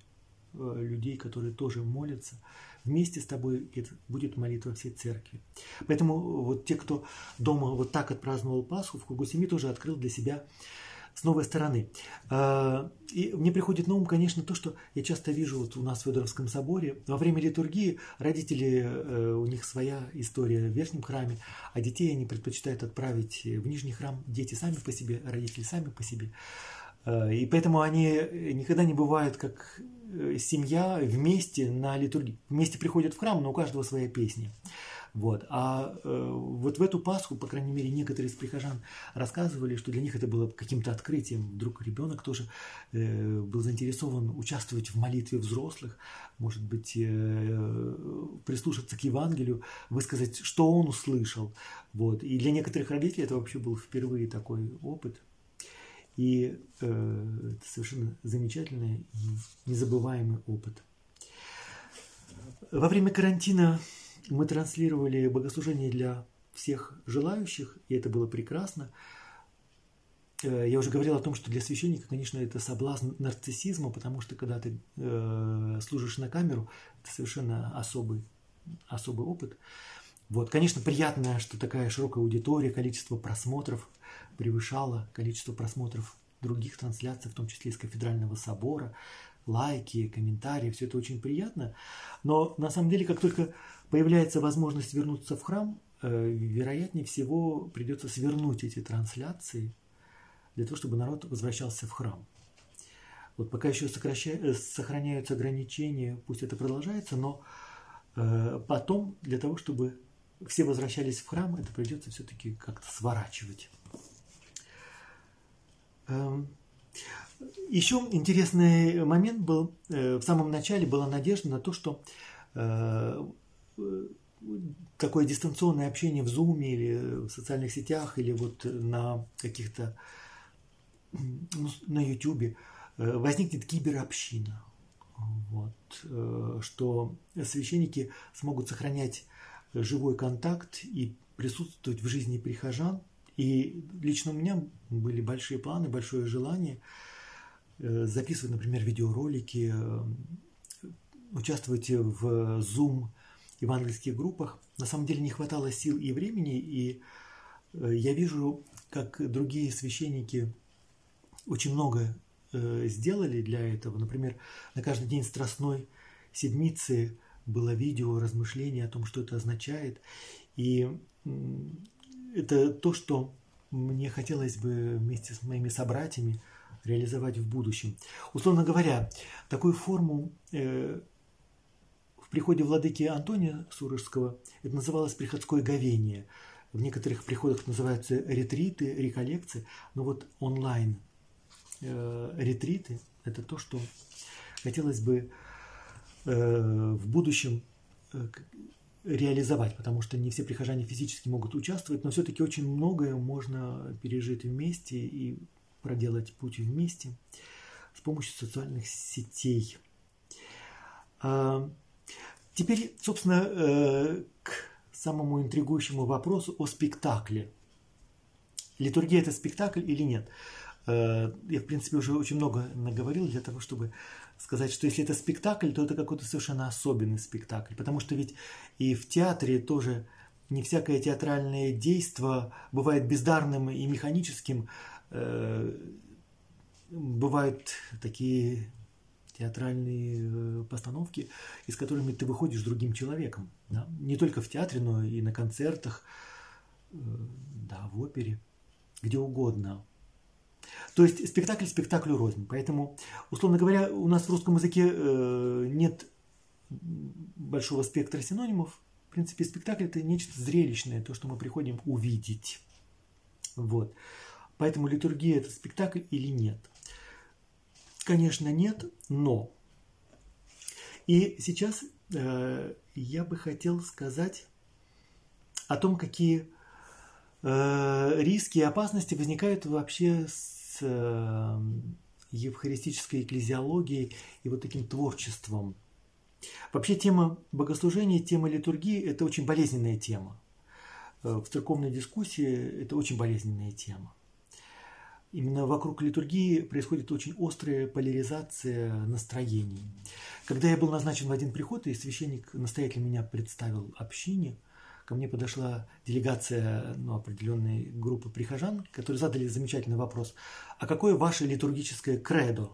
Speaker 2: э, людей, которые тоже молятся. Вместе с тобой это будет молитва всей церкви. Поэтому вот те, кто дома вот так отпраздновал Пасху, в кругу семьи тоже открыл для себя с новой стороны. А, и мне приходит на ум, конечно, то, что я часто вижу вот у нас в Федоровском соборе. Во время литургии родители, э, у них своя история в верхнем храме, а детей они предпочитают отправить в нижний храм. Дети сами по себе, родители сами по себе. А, и поэтому они никогда не бывают как э, семья вместе на литургии. Вместе приходят в храм, но у каждого своя песня. Вот. А э, вот в эту Пасху, по крайней мере, некоторые из прихожан рассказывали, что для них это было каким-то открытием. Вдруг ребенок тоже э, был заинтересован участвовать в молитве взрослых, может быть, э, прислушаться к Евангелию, высказать, что он услышал. Вот. И для некоторых родителей это вообще был впервые такой опыт. И э, это совершенно замечательный незабываемый опыт. Во время карантина мы транслировали богослужение для всех желающих, и это было прекрасно. Э, я уже говорил о том, что для священника, конечно, это соблазн нарциссизма, потому что когда ты э, служишь на камеру, это совершенно особый, особый опыт. Вот, конечно, приятно, что такая широкая аудитория, количество просмотров превышало количество просмотров других трансляций, в том числе из кафедрального собора, лайки, комментарии, все это очень приятно. Но на самом деле, как только появляется возможность вернуться в храм, э, вероятнее всего придется свернуть эти трансляции для того, чтобы народ возвращался в храм. Вот пока еще сокраща... сохраняются ограничения, пусть это продолжается, но э, потом для того, чтобы все возвращались в храм, это придется все-таки как-то сворачивать. Эм, еще интересный момент был, э, в самом начале была надежда на то, что э, такое дистанционное общение в Zoom или в социальных сетях, или вот на каких-то, ну, на YouTube, э, возникнет киберобщина. Вот, что священники смогут сохранять живой контакт и присутствовать в жизни прихожан. И лично у меня были большие планы, большое желание – Э, записывать, например, видеоролики, э, участвовать в Zoom евангельских группах. На самом деле не хватало сил и времени, и э, я вижу, как другие священники очень много сделали для этого. Например, на каждый день Страстной Седмицы было видео, размышления о том, что это означает. И это то, что мне хотелось бы вместе с моими собратьями – реализовать в будущем. Условно говоря, такую форму э, приходе владыки Антония Сурожского это называлось приходское говение. В некоторых приходах называются ретриты, реколлекции, но вот онлайн э, ретриты – это то, что хотелось бы э, в будущем э, реализовать, потому что не все прихожане физически могут участвовать, но все-таки очень многое можно пережить вместе и проделать путь вместе с помощью социальных сетей. Теперь, собственно, э, к самому интригующему вопросу о спектакле. Литургия – это спектакль или нет? Э, я, в принципе, уже очень много наговорил для того, чтобы сказать, что если это спектакль, то это какой-то совершенно особенный спектакль. Потому что ведь и в театре тоже не всякое театральное действие бывает бездарным и механическим, Э, бывают такие театральные э, постановки, из которыми ты выходишь другим человеком. Да? Не только в театре, но и на концертах, э, да, в опере, где угодно. То есть спектакль спектаклю рознь. Поэтому, условно говоря, у нас в русском языке нет большого спектра синонимов. В принципе, спектакль это нечто зрелищное, то, что мы приходим увидеть. Вот. Поэтому литургия это спектакль или нет? Конечно, нет, но. И сейчас э, я бы хотел сказать о том, какие э, риски и опасности возникают вообще с э, евхаристической экклезиологией и вот таким творчеством. Вообще тема богослужения, тема литургии – это очень болезненная тема. Э, в церковной дискуссии это очень болезненная тема. Именно вокруг литургии происходит очень острая поляризация настроений. Когда я был назначен в один приход, и священник настоятельно меня представил общине, ко мне подошла делегация ну, определенной группы прихожан, которые задали замечательный вопрос, а какое ваше литургическое кредо?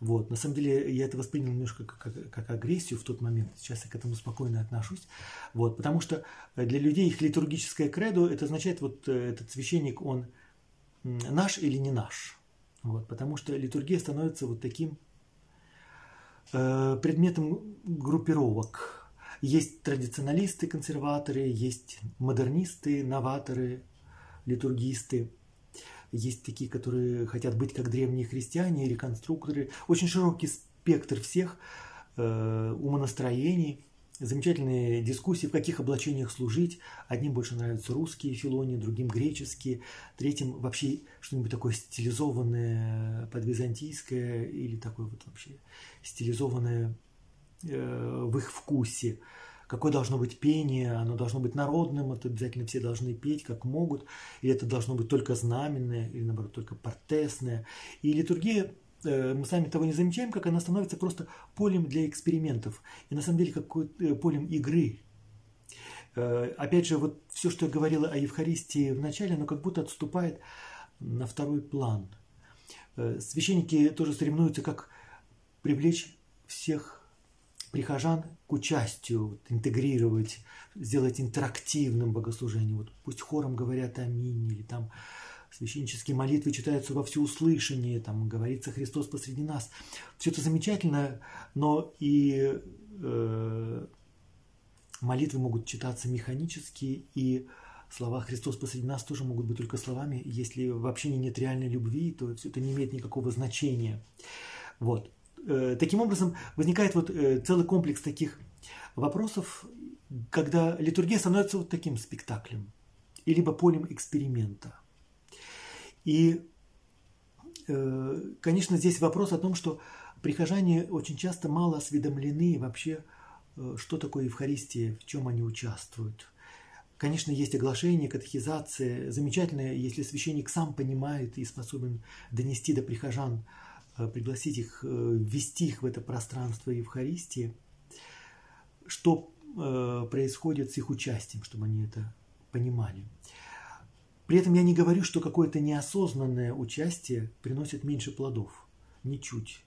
Speaker 2: Вот. На самом деле я это воспринял немножко как, как, как агрессию в тот момент. Сейчас я к этому спокойно отношусь. Вот. Потому что для людей их литургическое кредо, это означает, вот э, этот священник, он наш или не наш. Вот. Потому что литургия становится вот таким э, предметом группировок. Есть традиционалисты, консерваторы, есть модернисты, новаторы, литургисты. Есть такие, которые хотят быть как древние христиане, реконструкторы. Очень широкий спектр всех э, умонастроений, замечательные дискуссии, в каких облачениях служить. Одним больше нравятся русские филони, другим греческие, третьим вообще что-нибудь такое стилизованное подвизантийское или такое вот вообще стилизованное э, в их вкусе какое должно быть пение, оно должно быть народным, это обязательно все должны петь, как могут, или это должно быть только знаменное, или наоборот только портесное. И литургия мы сами того не замечаем, как она становится просто полем для экспериментов. И на самом деле какой э, полем игры. Э, опять же, вот все, что я говорила о Евхаристии в начале, оно как будто отступает на второй план. Священники тоже соревнуются, как привлечь всех прихожан к участию, вот, интегрировать, сделать интерактивным богослужение. Вот пусть хором говорят аминь, или там священнические молитвы читаются во всеуслышание, там говорится Христос посреди нас. Все это замечательно, но и э, молитвы могут читаться механически, и слова «Христос посреди нас» тоже могут быть только словами. Если в общении нет реальной любви, то все это не имеет никакого значения. Вот. Э, таким образом, возникает вот э, целый комплекс таких вопросов, когда литургия становится вот таким спектаклем, и либо полем эксперимента. И, э, конечно, здесь вопрос о том, что прихожане очень часто мало осведомлены вообще, что такое Евхаристия, в чем они участвуют. Конечно, есть оглашение, катехизация. Замечательно, если священник сам понимает и способен донести до прихожан Э, пригласить их, э, ввести их в это пространство Евхаристии, что э, происходит с их участием, чтобы они это понимали. При этом я не говорю, что какое-то неосознанное участие приносит меньше плодов. Ничуть.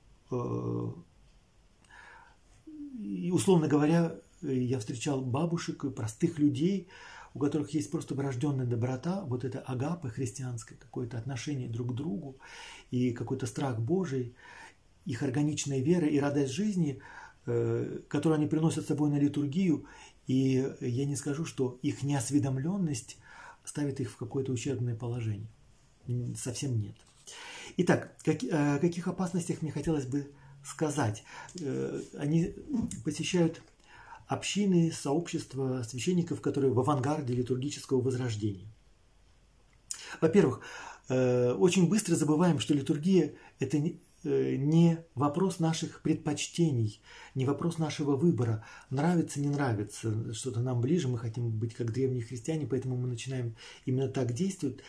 Speaker 2: И, условно говоря, я встречал бабушек и простых людей, у которых есть просто врожденная доброта, вот это агапы христианское, какое-то отношение друг к другу и какой-то страх Божий, их органичная вера и радость жизни, э, которую они приносят с собой на литургию, и я не скажу, что их неосведомленность ставит их в какое-то ущербное положение. Совсем нет. Итак, как, о каких опасностях мне хотелось бы сказать? Э, они посещают общины, сообщества священников, которые в авангарде литургического возрождения. Во-первых, э, очень быстро забываем, что литургия – это э, не вопрос наших предпочтений, не вопрос нашего выбора. Нравится, не нравится, что-то нам ближе, мы хотим быть как древние христиане, поэтому мы начинаем именно так действовать.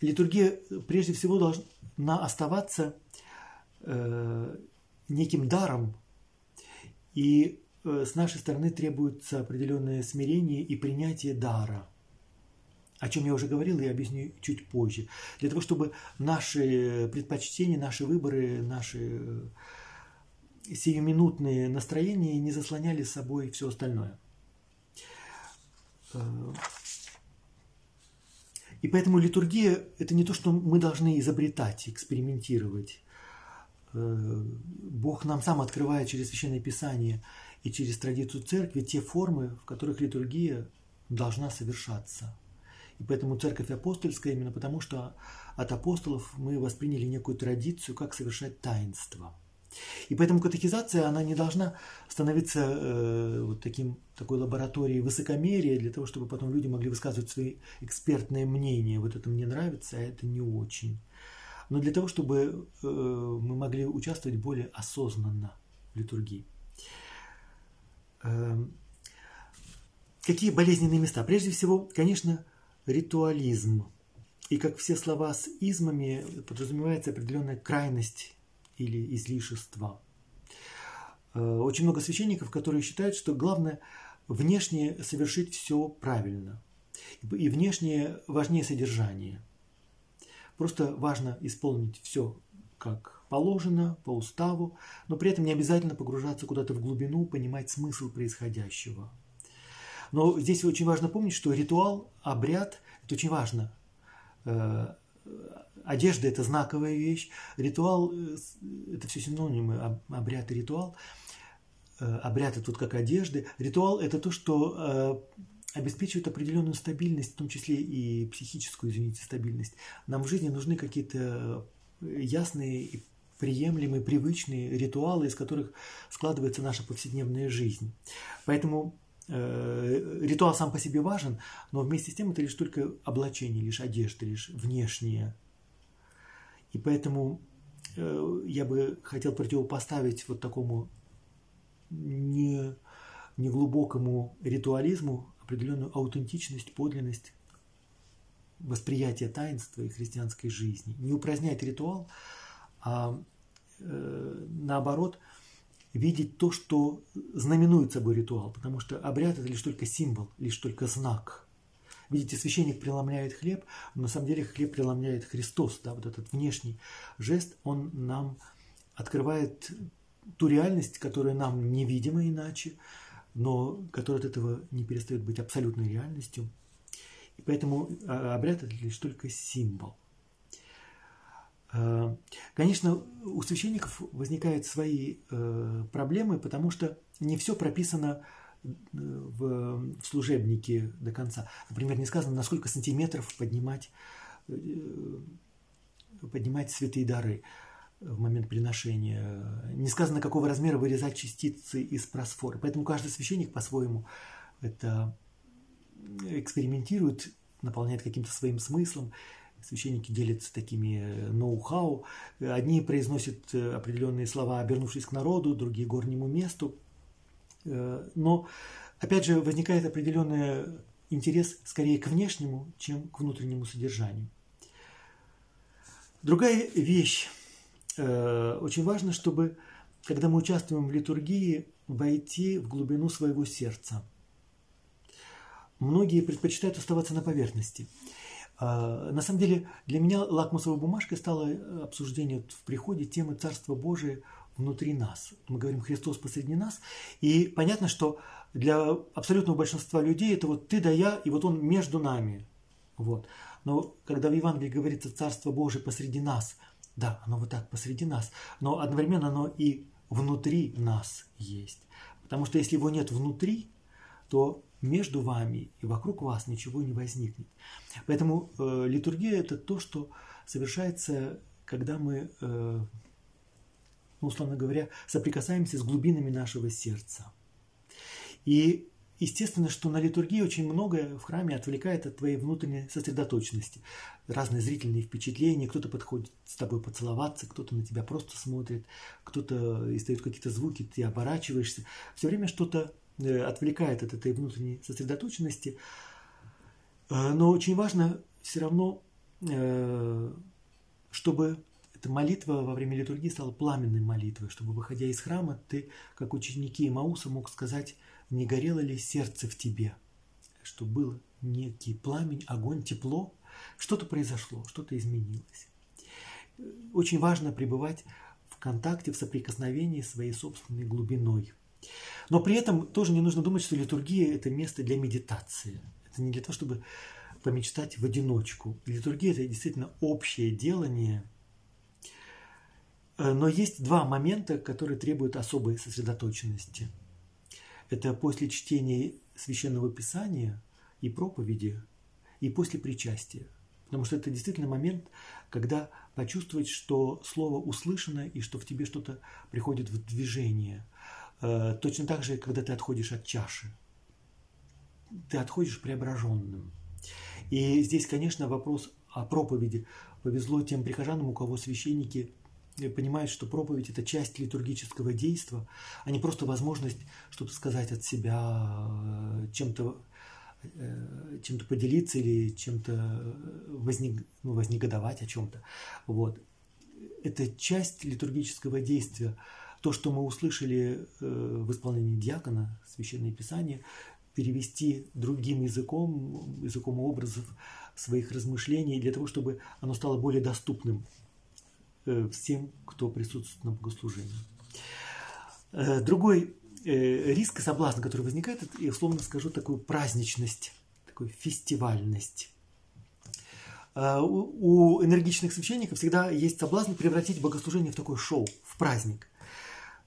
Speaker 2: Литургия прежде всего должна оставаться э, неким даром, и Э, с нашей стороны требуется определенное смирение и принятие дара. О чем я уже говорил и объясню чуть позже. Для того, чтобы наши предпочтения, наши выборы, наши э, сиюминутные настроения не заслоняли собой все остальное. Э, и поэтому литургия – это не то, что мы должны изобретать, экспериментировать. Бог нам сам открывает через Священное Писание – и через традицию церкви те формы, в которых литургия должна совершаться. И поэтому церковь апостольская именно потому, что от апостолов мы восприняли некую традицию, как совершать таинство. И поэтому катехизация, она не должна становиться э, вот таким, такой лабораторией высокомерия для того, чтобы потом люди могли высказывать свои экспертные мнения. Вот это мне нравится, а это не очень. Но для того, чтобы э, мы могли участвовать более осознанно в литургии. Эм, какие болезненные места? Прежде всего, конечно, ритуализм. И как все слова с измами, подразумевается определенная крайность или излишество. Э, очень много священников, которые считают, что главное внешне совершить все правильно. И внешне важнее содержание. Просто важно исполнить все как положено, по уставу, но при этом не обязательно погружаться куда-то в глубину, понимать смысл происходящего. Но здесь очень важно помнить, что ритуал, обряд – это очень важно. Э, одежда – это знаковая вещь. Ритуал э, – это все синонимы, обряд и ритуал. Э, обряд – это тут как одежды. Ритуал – это то, что обеспечивает определенную стабильность, в том числе и психическую, извините, стабильность. Нам в жизни нужны какие-то ясные и приемлемые, привычные ритуалы, из которых складывается наша повседневная жизнь. Поэтому ритуал сам по себе важен, но вместе с тем это лишь только облачение, лишь одежда, лишь внешнее. И поэтому э, я бы хотел противопоставить вот такому не, неглубокому ритуализму определенную аутентичность, подлинность восприятия таинства и христианской жизни. Не упразднять ритуал, а э, наоборот – видеть то, что знаменует собой ритуал, потому что обряд – это лишь только символ, лишь только знак. Видите, священник преломляет хлеб, но на самом деле хлеб преломляет Христос. Да, вот этот внешний жест, он нам открывает ту реальность, которая нам невидима иначе, но которая от этого не перестает быть абсолютной реальностью. И поэтому а, обряд – это лишь только символ – конечно, у священников возникают свои э, проблемы, потому что не все прописано э, в служебнике до конца. Например, не сказано, на сколько сантиметров поднимать, поднимать святые дары в момент приношения. Не сказано, какого размера вырезать частицы из просфора. Поэтому каждый священник по-своему это экспериментирует, наполняет каким-то своим смыслом священники делятся такими э, ноу-хау. Одни произносят э, определенные слова, обернувшись к народу, другие – горнему месту. Э, но, опять же, возникает определенный интерес скорее к внешнему, чем к внутреннему содержанию. Другая вещь. Очень важно, чтобы, когда мы участвуем в литургии, войти в глубину своего сердца. Многие предпочитают оставаться на поверхности – на самом деле для меня лакмусовой бумажкой стало э, обсуждение в приходе темы Царства Божия внутри нас. Мы говорим Христос посреди нас. И понятно, что для абсолютного большинства людей это вот ты да я, и вот он между нами. Вот. Но когда в Евангелии говорится Царство Божие посреди нас, да, оно вот так посреди нас, но одновременно оно и внутри нас есть. Потому что если его нет внутри, то между вами и вокруг вас ничего не возникнет. Поэтому э, литургия – это то, что совершается, когда мы, э, ну, условно говоря, соприкасаемся с глубинами нашего сердца. И естественно, что на литургии очень многое в храме отвлекает от твоей внутренней сосредоточенности. Разные зрительные впечатления, кто-то подходит с тобой поцеловаться, кто-то на тебя просто смотрит, кто-то издает какие-то звуки, ты оборачиваешься. Все время что-то отвлекает от этой внутренней сосредоточенности. Э, но очень важно все равно, э, чтобы эта молитва во время литургии стала пламенной молитвой, чтобы, выходя из храма, ты, как ученики Мауса, мог сказать, не горело ли сердце в тебе, что был некий пламень, огонь, тепло, что-то произошло, что-то изменилось. Очень важно пребывать в контакте, в соприкосновении с своей собственной глубиной – но при этом тоже не нужно думать, что литургия – это место для медитации. Это не для того, чтобы помечтать в одиночку. Литургия – это действительно общее делание. Э, но есть два момента, которые требуют особой сосредоточенности. Это после чтения священного писания и проповеди, и после причастия. Потому что это действительно момент, когда почувствовать, что слово услышано и что в тебе что-то приходит в движение – точно так же, когда ты отходишь от чаши. Ты отходишь преображенным. И здесь, конечно, вопрос о проповеди. Повезло тем прихожанам, у кого священники понимают, что проповедь – это часть литургического действия, а не просто возможность что-то сказать от себя, э, чем-то э, чем-то поделиться или чем-то возник, ну, вознегодовать о чем-то. Вот. Это часть литургического действия. То, что мы услышали в исполнении диакона, Священное Писание, перевести другим языком, языком образов своих размышлений, для того, чтобы оно стало более доступным всем, кто присутствует на богослужении. Другой Э, риск и соблазн, который возникает, это, я условно скажу, такую праздничность, такую фестивальность. У энергичных священников всегда есть соблазн превратить богослужение в такое шоу, в праздник.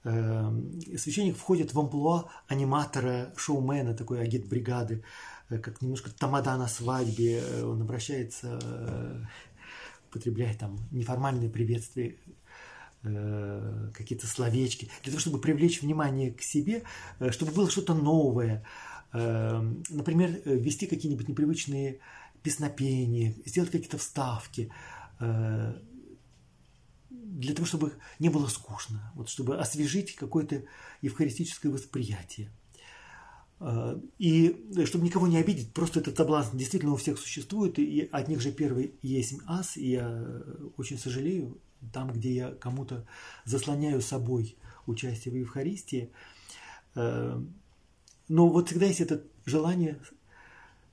Speaker 2: Э, священник входит в амплуа аниматора, шоумена, такой агит бригады, э, как немножко тамада на свадьбе, он обращается, употребляет там неформальные приветствия Э, какие-то словечки, для того, чтобы привлечь внимание к себе, э, чтобы было что-то новое. Э, например, ввести какие-нибудь непривычные песнопения, сделать какие-то вставки, для того, чтобы не было скучно, вот, чтобы освежить какое-то евхаристическое восприятие. И чтобы никого не обидеть, просто этот соблазн действительно у всех существует, и от них же первый есть ас, и я очень сожалею, там, где я кому-то заслоняю собой участие в Евхаристии. Э, но вот всегда есть это желание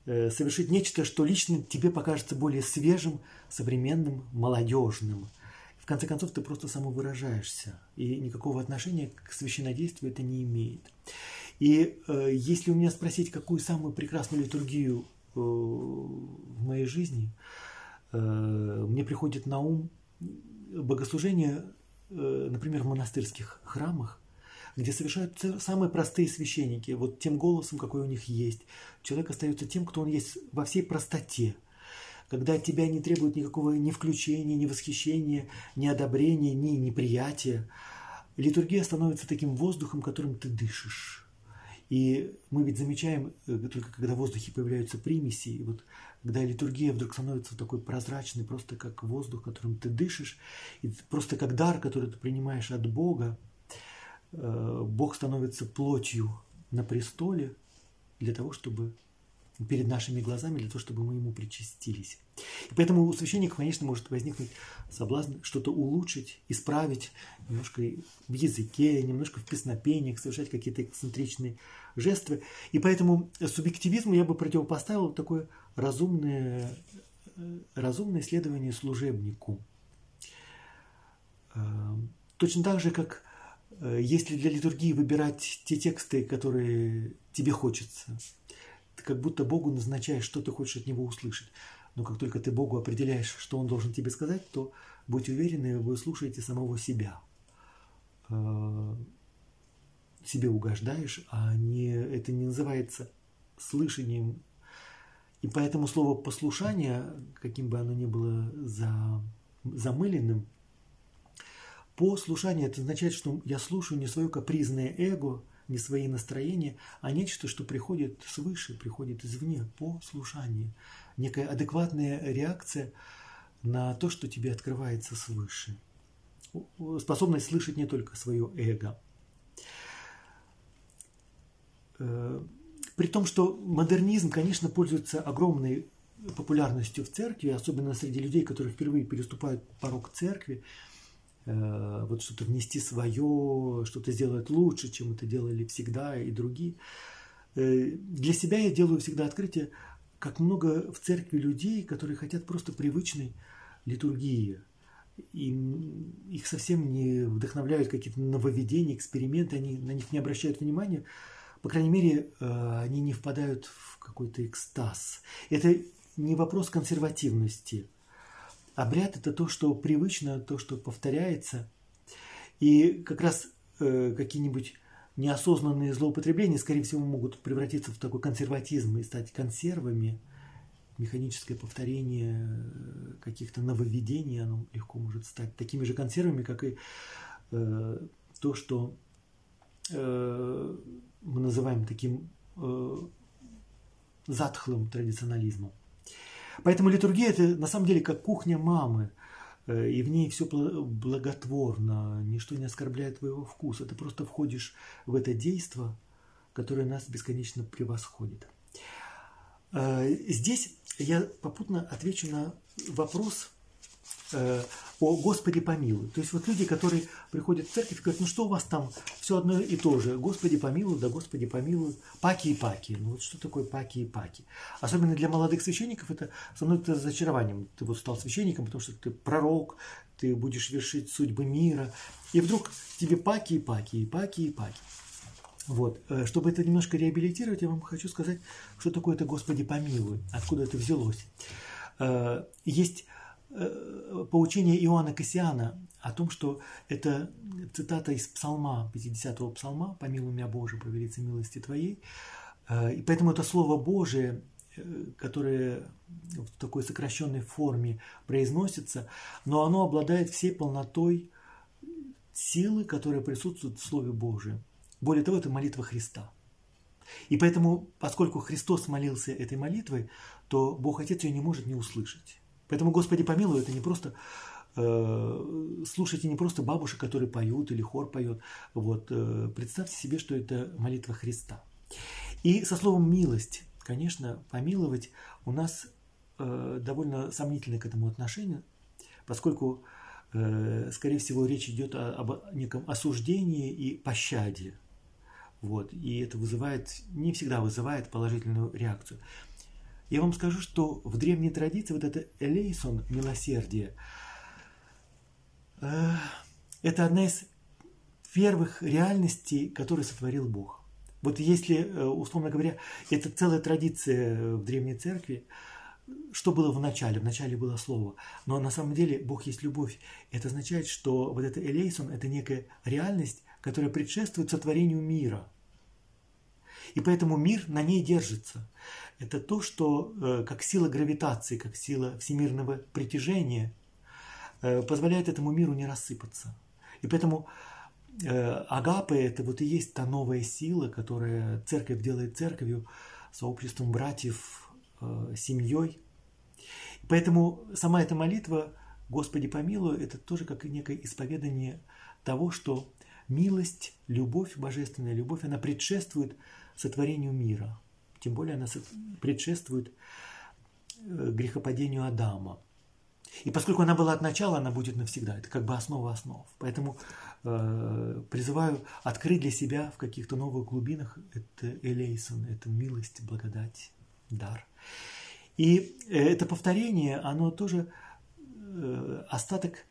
Speaker 2: э, совершить нечто, что лично тебе покажется более свежим, современным, молодежным. Конце концов, ты просто самовыражаешься, и никакого отношения к священнодействию это не имеет. И э, если у меня спросить, какую самую прекрасную литургию э, в моей жизни, э, мне приходит на ум богослужения, э, например, в монастырских храмах, где совершают самые простые священники, вот тем голосом, какой у них есть. Человек остается тем, кто он есть во всей простоте. Когда от тебя не требуют никакого ни включения, ни восхищения, ни одобрения, ни неприятия. Литургия становится таким воздухом, которым ты дышишь. И мы ведь замечаем, э, только когда в воздухе появляются примеси, и вот когда литургия вдруг становится такой прозрачной, просто как воздух, которым ты дышишь, и просто как дар, который ты принимаешь от Бога, э, Бог становится плотью на престоле для того, чтобы перед нашими глазами, для того, чтобы мы ему причастились. И поэтому у священника, конечно, может возникнуть соблазн что-то улучшить, исправить немножко в языке, немножко в песнопениях, совершать какие-то эксцентричные жесты. И поэтому субъективизму я бы противопоставил такое разумное, разумное исследование служебнику. Э, точно так же, как э, если для литургии выбирать те тексты, которые тебе хочется, как будто Богу назначаешь, что ты хочешь от Него услышать. Но как только ты Богу определяешь, что Он должен тебе сказать, то будь уверены, вы слушаете самого себя. Э, себе угождаешь, а не, это не называется слышанием и поэтому слово послушание, каким бы оно ни было за, замыленным, послушание это означает, что я слушаю не свое капризное эго, не свои настроения, а нечто, что приходит свыше, приходит извне, послушание. Некая адекватная реакция на то, что тебе открывается свыше. Способность слышать не только свое эго. Э, при том, что модернизм, конечно, пользуется огромной популярностью в церкви, особенно среди людей, которые впервые переступают порог церкви, вот что-то внести свое, что-то сделать лучше, чем это делали всегда и другие. Э, для себя я делаю всегда открытие, как много в церкви людей, которые хотят просто привычной литургии. И их совсем не вдохновляют какие-то нововведения, эксперименты, они на них не обращают внимания по крайней мере, э, они не впадают в какой-то экстаз. Это не вопрос консервативности. Обряд – это то, что привычно, то, что повторяется. И как раз э, какие-нибудь неосознанные злоупотребления, скорее всего, могут превратиться в такой консерватизм и стать консервами. Механическое повторение э, каких-то нововведений, оно легко может стать такими же консервами, как и э, то, что э, мы называем таким э, затхлым традиционализмом. Поэтому литургия это на самом деле как кухня мамы, э, и в ней все благотворно, ничто не оскорбляет твоего вкуса. Ты просто входишь в это действо, которое нас бесконечно превосходит. Здесь я попутно отвечу на вопрос э, о Господи помилуй. То есть вот люди, которые приходят в церковь и говорят, ну что у вас там, все одно и то же, Господи помилуй, да Господи помилуй, паки и паки. Ну вот что такое паки и паки? Особенно для молодых священников это становится разочарованием. Ты вот стал священником, потому что ты пророк, ты будешь вершить судьбы мира, и вдруг тебе паки и паки, и паки и паки. Вот. Э, чтобы это немножко реабилитировать, я вам хочу сказать, что такое это «Господи помилуй», откуда это взялось. Э, есть э, поучение Иоанна Кассиана о том, что это цитата из псалма, 50-го псалма «Помилуй меня, Боже, по милости Твоей». И поэтому это Слово Божие, которое в такой сокращенной форме произносится, но оно обладает всей полнотой силы, которая присутствует в Слове Божьем. Более того, это молитва Христа. И поэтому, поскольку Христос молился этой молитвой, то Бог Отец ее не может не услышать. Поэтому, Господи, помилуй, это не просто э, слушайте не просто бабушек, которые поют или хор поет. Вот, э, представьте себе, что это молитва Христа. И со словом милость, конечно, помиловать у нас э, довольно сомнительное к этому отношение, поскольку, э, скорее всего, речь идет о, об неком осуждении и пощаде. Вот, и это вызывает, не всегда вызывает положительную реакцию. Я вам скажу, что в древней традиции вот это элейсон, милосердие, э, это одна из первых реальностей, которые сотворил Бог. Вот если, э, условно говоря, это целая традиция в Древней Церкви, что было в начале? В начале было слово. Но на самом деле Бог есть любовь. Это означает, что вот это элейсон – это некая реальность, которая предшествует сотворению мира. И поэтому мир на ней держится. Это то, что э, как сила гравитации, как сила всемирного притяжения э, позволяет этому миру не рассыпаться. И поэтому э, агапы – это вот и есть та новая сила, которая церковь делает церковью, сообществом братьев, семьей. Поэтому сама эта молитва «Господи помилуй» – это тоже как и некое исповедание того, что милость, любовь, божественная любовь, она предшествует сотворению мира. Тем более она предшествует э, грехопадению Адама. И поскольку она была от начала, она будет навсегда. Это как бы основа основ. Поэтому э, призываю открыть для себя в каких-то новых глубинах это элейсон, это милость, благодать, дар. И э, это повторение, оно тоже э, остаток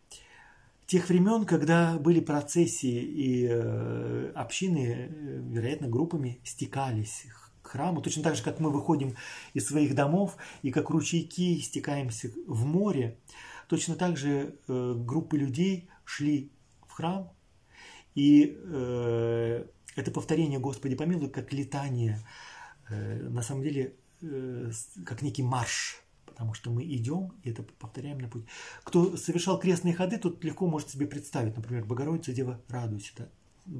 Speaker 2: тех времен, когда были процессии и э, общины, э, вероятно, группами стекались к храму, точно так же, как мы выходим из своих домов и как ручейки стекаемся в море, точно так же э, группы людей шли в храм, и э, это повторение «Господи помилуй» как летание, э, на самом деле, э, как некий марш – потому что мы идем и это повторяем на путь. Кто совершал крестные ходы, тот легко может себе представить, например, Богородица, Дева, радуйся. Это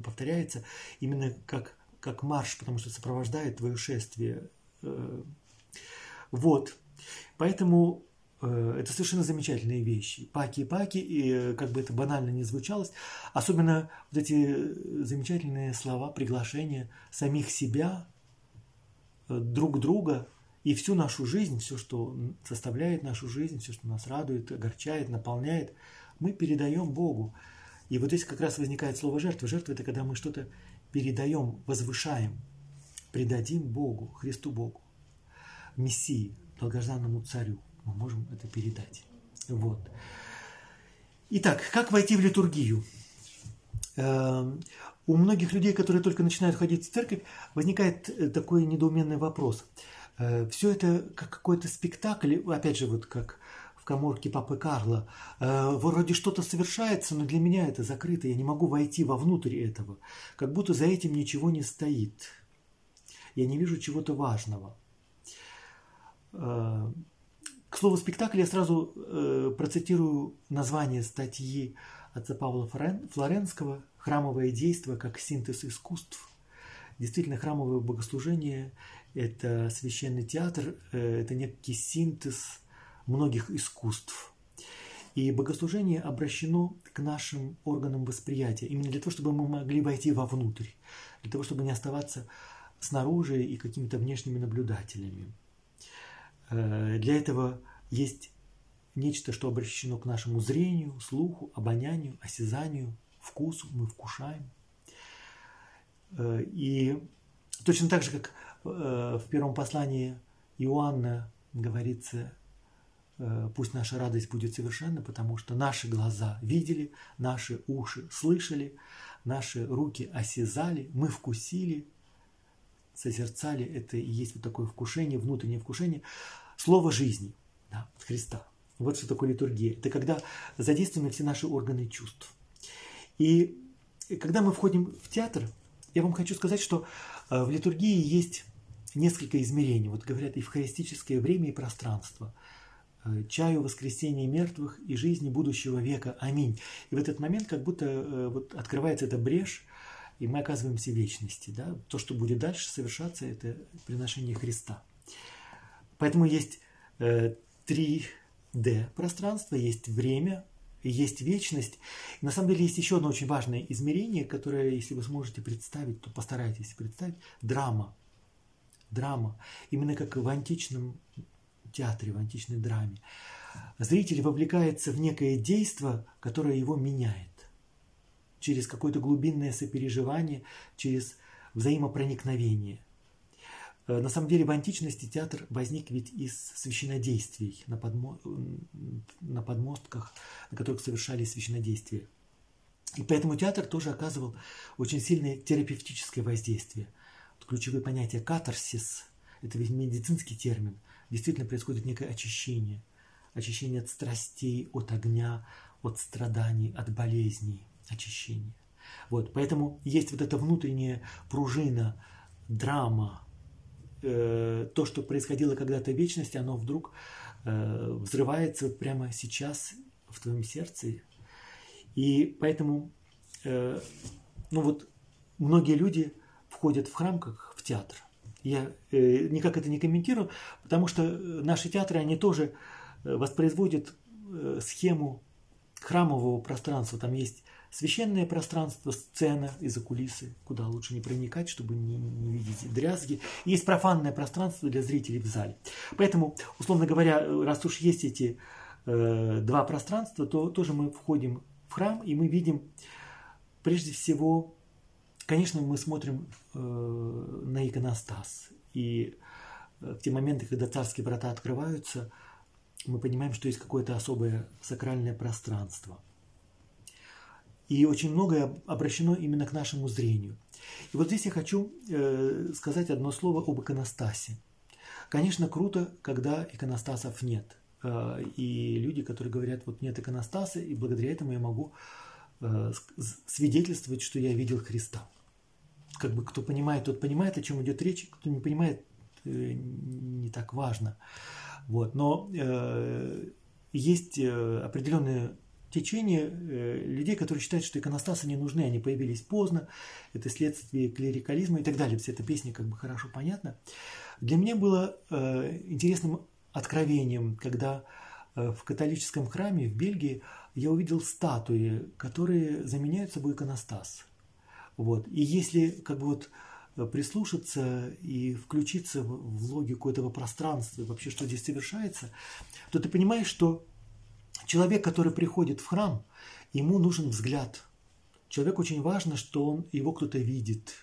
Speaker 2: повторяется именно как, как марш, потому что сопровождает твое шествие. Э, вот. Поэтому э, это совершенно замечательные вещи. Паки-паки, и э, как бы это банально не звучалось, особенно вот эти замечательные слова, приглашения самих себя, друг друга и всю нашу жизнь, все, что составляет нашу жизнь, все, что нас радует, огорчает, наполняет, мы передаем Богу. И вот здесь как раз возникает слово жертва. Жертва – это когда мы что-то передаем, возвышаем, предадим Богу, Христу Богу, Мессии, долгожданному царю. Мы можем это передать. Вот. Итак, как войти в литургию? Эм, у многих людей, которые только начинают ходить в церковь, возникает э, такой недоуменный вопрос – Э, все это как какой-то спектакль, опять же, вот как коморке папы Карла. Э, вроде что-то совершается, но для меня это закрыто, я не могу войти вовнутрь этого. Как будто за этим ничего не стоит. Я не вижу чего-то важного. Э, к слову, спектакль я сразу процитирую название статьи отца Павла Флоренского «Храмовое действие как синтез искусств». Действительно, храмовое богослужение это священный театр, э, это некий синтез многих искусств. И богослужение обращено к нашим органам восприятия, именно для того, чтобы мы могли войти вовнутрь, для того, чтобы не оставаться снаружи и какими-то внешними наблюдателями. Э, для этого есть нечто, что обращено к нашему зрению, слуху, обонянию, осязанию, вкусу. Мы вкушаем. Э, и точно так же, как в первом послании Иоанна говорится, пусть наша радость будет совершенна, потому что наши глаза видели, наши уши слышали, наши руки осязали, мы вкусили, созерцали, это и есть вот такое вкушение, внутреннее вкушение, слово жизни да, Христа. Вот что такое литургия. Это когда задействованы все наши органы чувств. И когда мы входим в театр, я вам хочу сказать, что э, в литургии есть несколько измерений. Вот говорят, евхаристическое время и пространство. Э, чаю воскресения мертвых и жизни будущего века. Аминь. И в этот момент как будто э, вот открывается эта брешь, и мы оказываемся в вечности. Да? То, что будет дальше совершаться, это приношение Христа. Поэтому есть э, 3D пространство, есть время, есть вечность. И на самом деле есть еще одно очень важное измерение, которое, если вы сможете представить, то постарайтесь представить. Драма. Драма. Именно как в античном театре, в античной драме. Зритель вовлекается в некое действие, которое его меняет через какое-то глубинное сопереживание, через взаимопроникновение. Э, на самом деле в античности театр возник ведь из священодействий на, подмо... на подмостках, на которых совершались священодействия. И поэтому театр тоже оказывал очень сильное терапевтическое воздействие. Ключевые понятия катарсис – это ведь медицинский термин. Действительно происходит некое очищение. Очищение от страстей, от огня, от страданий, от болезней очищение. Вот, поэтому есть вот эта внутренняя пружина, драма, э, то, что происходило когда-то в вечности, оно вдруг э, взрывается прямо сейчас в твоем сердце. И поэтому, э, ну вот, многие люди входят в храм как в театр. Я э, никак это не комментирую, потому что наши театры, они тоже э, воспроизводят э, схему храмового пространства. Там есть Священное пространство, сцена и-за кулисы, куда лучше не проникать, чтобы не, не видеть дрязги. Есть профанное пространство для зрителей в зале. Поэтому, условно говоря, раз уж есть эти э, два пространства, то тоже мы входим в храм и мы видим, прежде всего, конечно, мы смотрим э, на иконостас. И э, в те моменты, когда царские врата открываются, мы понимаем, что есть какое-то особое сакральное пространство – и очень многое обращено именно к нашему зрению. И вот здесь я хочу э, сказать одно слово об иконостасе. Конечно, круто, когда иконостасов нет. Э, и люди, которые говорят, вот нет иконостаса, и благодаря этому я могу э, свидетельствовать, что я видел Христа. Как бы кто понимает, тот понимает, о чем идет речь, кто не понимает, не так важно. Вот. Но есть определенные течение э, людей, которые считают, что иконостасы не нужны, они появились поздно, это следствие клерикализма и так далее. Вся эта песня как бы хорошо понятна. Для меня было э, интересным откровением, когда э, в католическом храме в Бельгии я увидел статуи, которые заменяют собой иконостас. Вот. И если как бы вот прислушаться и включиться в логику этого пространства, вообще, что здесь совершается, то ты понимаешь, что Человек, который приходит в храм, ему нужен взгляд. Человек очень важно, что он, его кто-то видит.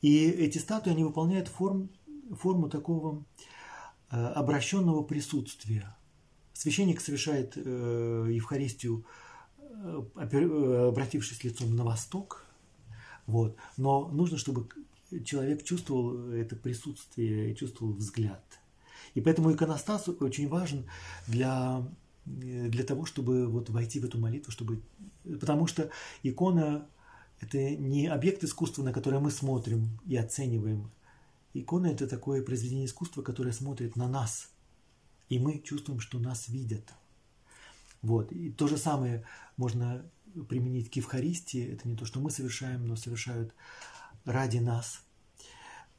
Speaker 2: И эти статуи, они выполняют форм, форму такого э, обращенного присутствия. Священник совершает э, Евхаристию, э, э, обратившись лицом на восток, вот. но нужно, чтобы человек чувствовал это присутствие, чувствовал взгляд. И поэтому иконостас очень важен для для того, чтобы вот войти в эту молитву, чтобы... Потому что икона – это не объект искусства, на который мы смотрим и оцениваем. Икона – это такое произведение искусства, которое смотрит на нас, и мы чувствуем, что нас видят. Вот. И то же самое можно применить к Евхаристии. Это не то, что мы совершаем, но совершают ради нас.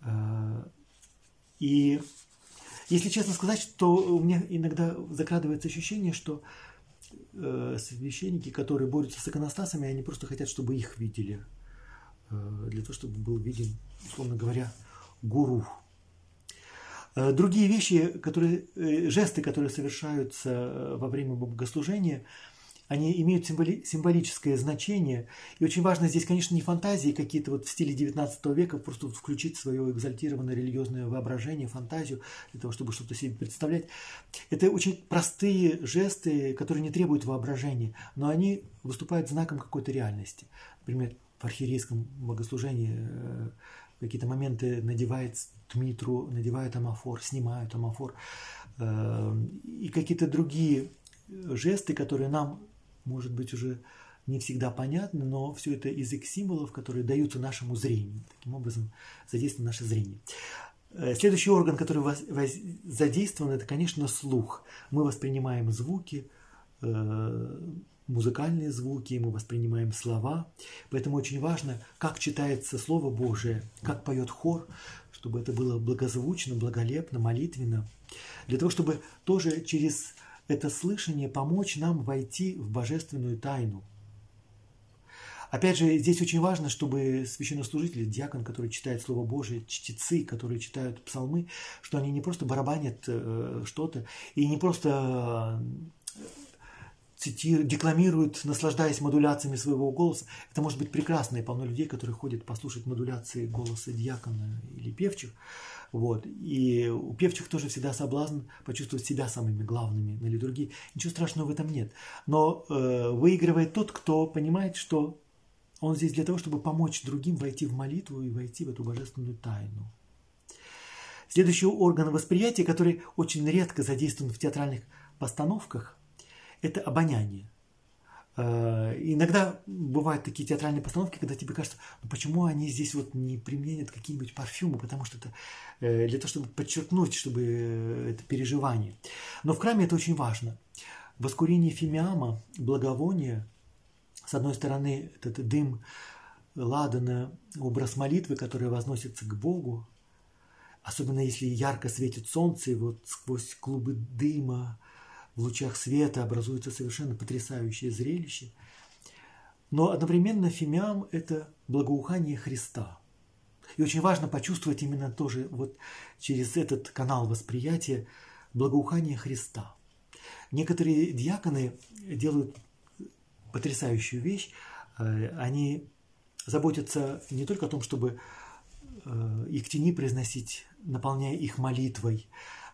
Speaker 2: Э, и если честно сказать, что у меня иногда закрадывается ощущение, что э, священники, которые борются с иконостасами, они просто хотят, чтобы их видели. Э, для того, чтобы был виден, условно говоря, гуру. Другие вещи, которые, жесты, которые совершаются во время богослужения, они имеют символи, символическое значение. И очень важно здесь, конечно, не фантазии какие-то вот в стиле 19 века, просто включить свое экзальтированное религиозное воображение, фантазию, для того, чтобы что-то себе представлять. Это очень простые жесты, которые не требуют воображения, но они выступают знаком какой-то реальности. Например, в архиерейском богослужении э, какие-то моменты надевает тмитру, надевают амафор, снимают амафор. Э, и какие-то другие жесты, которые нам может быть уже не всегда понятны, но все это язык символов, которые даются нашему зрению. Таким образом, задействовано наше зрение. Э, следующий орган, который задействован, это, конечно, слух. Мы воспринимаем звуки, э, музыкальные звуки, мы воспринимаем слова. Поэтому очень важно, как читается Слово Божие, как поет хор, чтобы это было благозвучно, благолепно, молитвенно. Для того, чтобы тоже через это слышание помочь нам войти в божественную тайну. Опять же, здесь очень важно, чтобы священнослужители, диакон, который читает Слово Божие, чтецы, которые читают псалмы, что они не просто барабанят э, что-то и не просто э, цитируют, декламируют, наслаждаясь модуляциями своего голоса. Это может быть прекрасно, и полно людей, которые ходят послушать модуляции голоса диакона или певчих. Вот. И у певчих тоже всегда соблазн почувствовать себя самыми главными на литургии. Ничего страшного в этом нет. Но э, выигрывает тот, кто понимает, что он здесь для того, чтобы помочь другим войти в молитву и войти в эту божественную тайну. Следующий орган восприятия, который очень редко задействован в театральных постановках, это обоняние. Э, иногда бывают такие театральные постановки, когда тебе кажется, ну почему они здесь вот не применяют какие-нибудь парфюмы, потому что это э, для того, чтобы подчеркнуть, чтобы э, это переживание. Но в храме это очень важно. Воскурение фимиама, благовоние, с одной стороны, этот дым ладана, образ молитвы, который возносится к Богу, особенно если ярко светит солнце, и вот сквозь клубы дыма в лучах света образуется совершенно потрясающее зрелище. Но одновременно фимиам – это благоухание Христа. И очень важно почувствовать именно тоже вот через этот канал восприятия благоухание Христа. Некоторые диаконы делают потрясающую вещь. Э, они заботятся не только о том, чтобы э, их тени произносить, наполняя их молитвой,